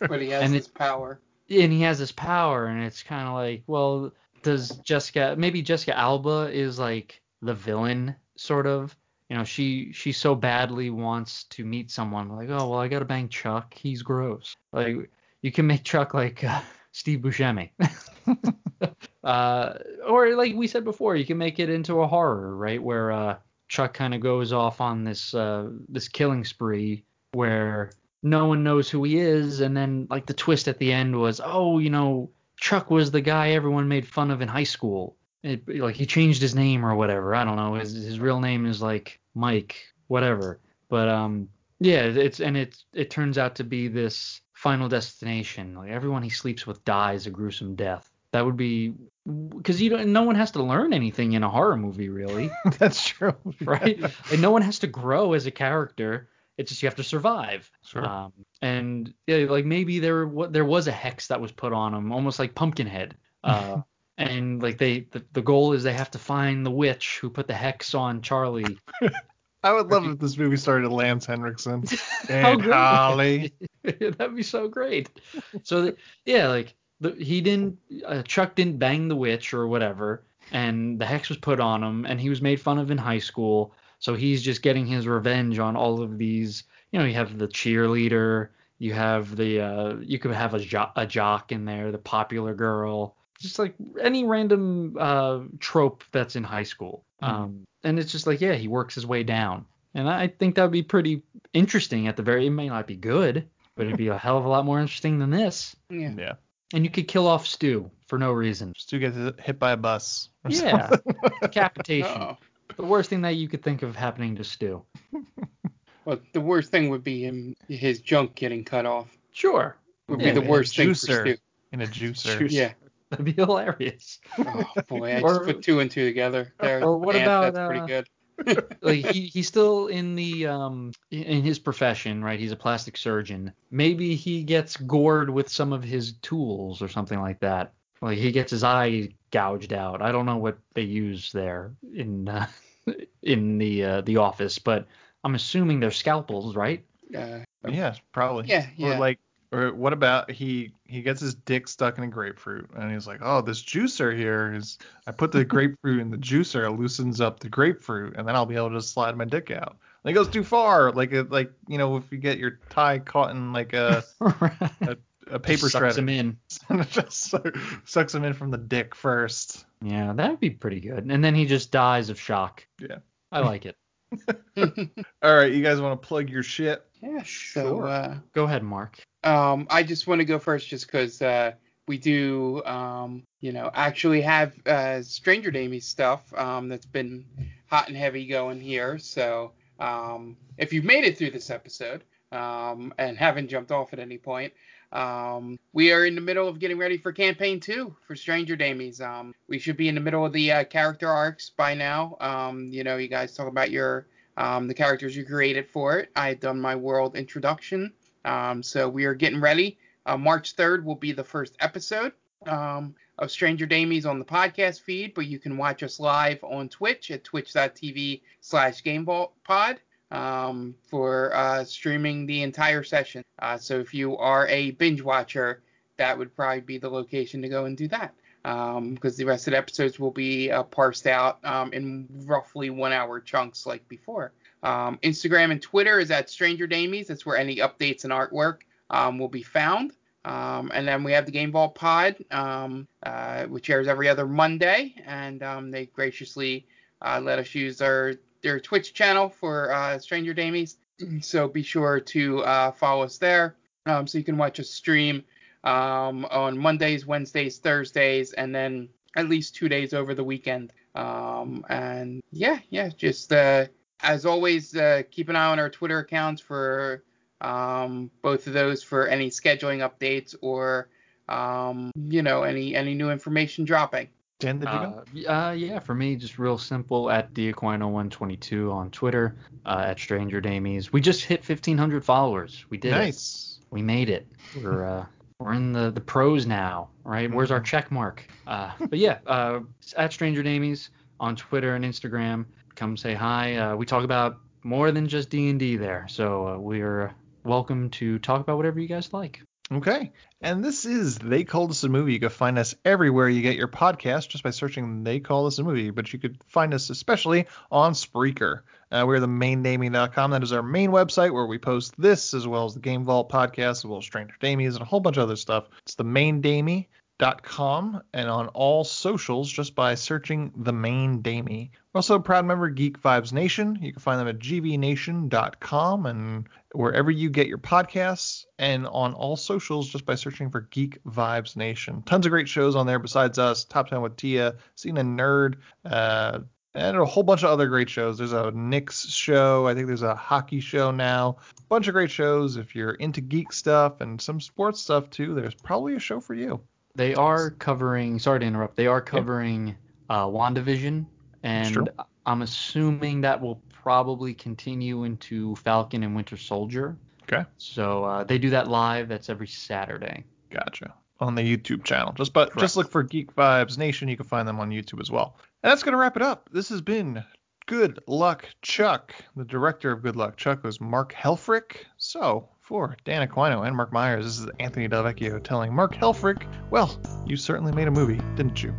But he has And this power. and he has this power, and it's kind of like, well, does Jessica maybe Jessica Alba is like the villain sort of? You know, she she so badly wants to meet someone like, oh well, I gotta bang Chuck. He's gross. Like you can make Chuck like uh, Steve Buscemi. uh, or like we said before, you can make it into a horror, right? Where uh, Chuck kind of goes off on this uh, this killing spree where no one knows who he is, and then like the twist at the end was, oh, you know, Chuck was the guy everyone made fun of in high school. It, like he changed his name or whatever. I don't know. His his real name is like Mike, whatever. But um, yeah, it's and it it turns out to be this final destination. Like everyone he sleeps with dies a gruesome death. That would be because you don't. No one has to learn anything in a horror movie, really, That's true. right? and no one has to grow as a character. It's just you have to survive. Sure. Um, and yeah, like maybe there what there was a hex that was put on him, almost like Pumpkinhead. Uh, and like they the, the goal is they have to find the witch who put the hex on Charlie. I would love if this movie started Lance Henriksen and. Holly. That'd be so great. So yeah, like the, he didn't uh, Chuck didn't bang the witch or whatever. and the hex was put on him, and he was made fun of in high school. So he's just getting his revenge on all of these. You know, you have the cheerleader, you have the, uh, you could have a, jo- a jock in there, the popular girl, just like any random uh, trope that's in high school. Mhm. Um, and it's just like, yeah, he works his way down. And I think that would be pretty interesting at the very. It may not be good, but it'd be a hell of a lot more interesting than this. Yeah. Yeah. And you could kill off Stu for no reason. Stu gets hit by a bus. or Yeah, something. decapitation. Oh. The worst thing that you could think of happening to Stu. Well, the worst thing would be him his junk getting cut off. Sure. Would Yeah, be the worst thing for juicer. Stu. In a juicer. Juicer. Yeah. That'd be hilarious. Oh boy, I Or- just put two and two together. There. Or what Man, about, that's pretty uh, good. like he, he's still in the um in his profession, right? He's a plastic surgeon. Maybe he gets gored with some of his tools or something like that. Like he gets his eye gouged out. I don't know what they use there in uh, in the uh, the office, but I'm assuming they're scalpels, right? Uh, Yeah, probably. Yeah, Or yeah. like, or what about he he gets his dick stuck in a grapefruit and he's like, oh, this juicer here is I put the grapefruit in the juicer, it loosens up the grapefruit, and then I'll be able to slide my dick out. And it goes too far, like a, like you know if you get your tie caught in like a a, a paper Sucks shredder, him in. and it just sucks him in from the dick first. Yeah, that'd be pretty good. And then he just dies of shock. Yeah. I like it. All right, you guys want to plug your shit? Yeah, so uh, Go ahead, Mark. Um, I just want to go first just because uh, we do, um, you know, actually have uh, Stranger Damies stuff um, that's been hot and heavy going here. So um, if you've made it through this episode um, and haven't jumped off at any point, um, we are in the middle of getting ready for campaign two for Stranger Damies. Um, we should be in the middle of the uh, character arcs by now. Um, you know, you guys talk about your um, the characters you created for it. I had done my world introduction. Um, so we are getting ready. Uh, March 3rd will be the first episode um, of Stranger Damies on the podcast feed, but you can watch us live on Twitch at twitch.tv slash GameVaultPod um, for uh, streaming the entire session. Uh, so if you are a binge watcher, that would probably be the location to go and do that. Because the rest of the episodes will be uh, parsed out um, in roughly one hour chunks like before. Um, Instagram and Twitter is at Stranger Damies. That's where any updates and artwork um, will be found. Um, and then we have the Game Vault Pod, um, uh, which airs every other Monday, and um, they graciously uh, let us use their Twitch channel for uh, Stranger Damies. So be sure to uh, follow us there, um, so you can watch us stream on Mondays, Wednesdays, Thursdays, and then at least two days over the weekend. And yeah, yeah, just uh, as always, uh, keep an eye on our Twitter accounts for um, both of those for any scheduling updates or um, you know any any new information dropping. Dan, did you go? Uh, uh, yeah, for me, just real simple at Diaquino122 on Twitter, uh, at Stranger Damies. We just hit 1,500 followers. We did Nice. it. We made it. We're uh, we're in the the pros now, right? Where's our check mark? Uh, but yeah, uh, at Stranger Damies on Twitter and Instagram. Come say hi. Uh, we talk about more than just D and D there, so uh, we're welcome to talk about whatever you guys like. Okay. And this is They Call This a Movie. You can find us everywhere you get your podcast just by searching They Call This a Movie. But you could find us especially on Spreaker. Uh, we're the maindamie.com. That is our main website where we post this as well as the Game Vault podcast, as well as Stranger Damies and a whole bunch of other stuff. It's the maindamie.com and on all socials just by searching the main Damie. We're also a proud member of Geek Vibes Nation. You can find them at gvnation.com and wherever you get your podcasts and on all socials just by searching for Geek Vibes Nation. Tons of great shows on there besides us, Top 10 with Tia, Seen a Nerd, uh, and a whole bunch of other great shows. There's a Knicks show. I think there's a hockey show now. A Bunch of great shows. If you're into geek stuff and some sports stuff too, there's probably a show for you. They are covering. Sorry to interrupt. They are covering uh, WandaVision, and. I'm assuming that will probably continue into Falcon and Winter Soldier. Okay. So uh, they do that live. That's every Saturday. Gotcha. On the YouTube channel. Just but just look for Geek Vibes Nation. You can find them on YouTube as well. And that's gonna wrap it up. This has been Good Luck Chuck. The director of Good Luck Chuck was Mark Helfrich. So for Dan Aquino and Mark Myers, this is Anthony Delvecchio telling Mark Helfrich, well, you certainly made a movie, didn't you?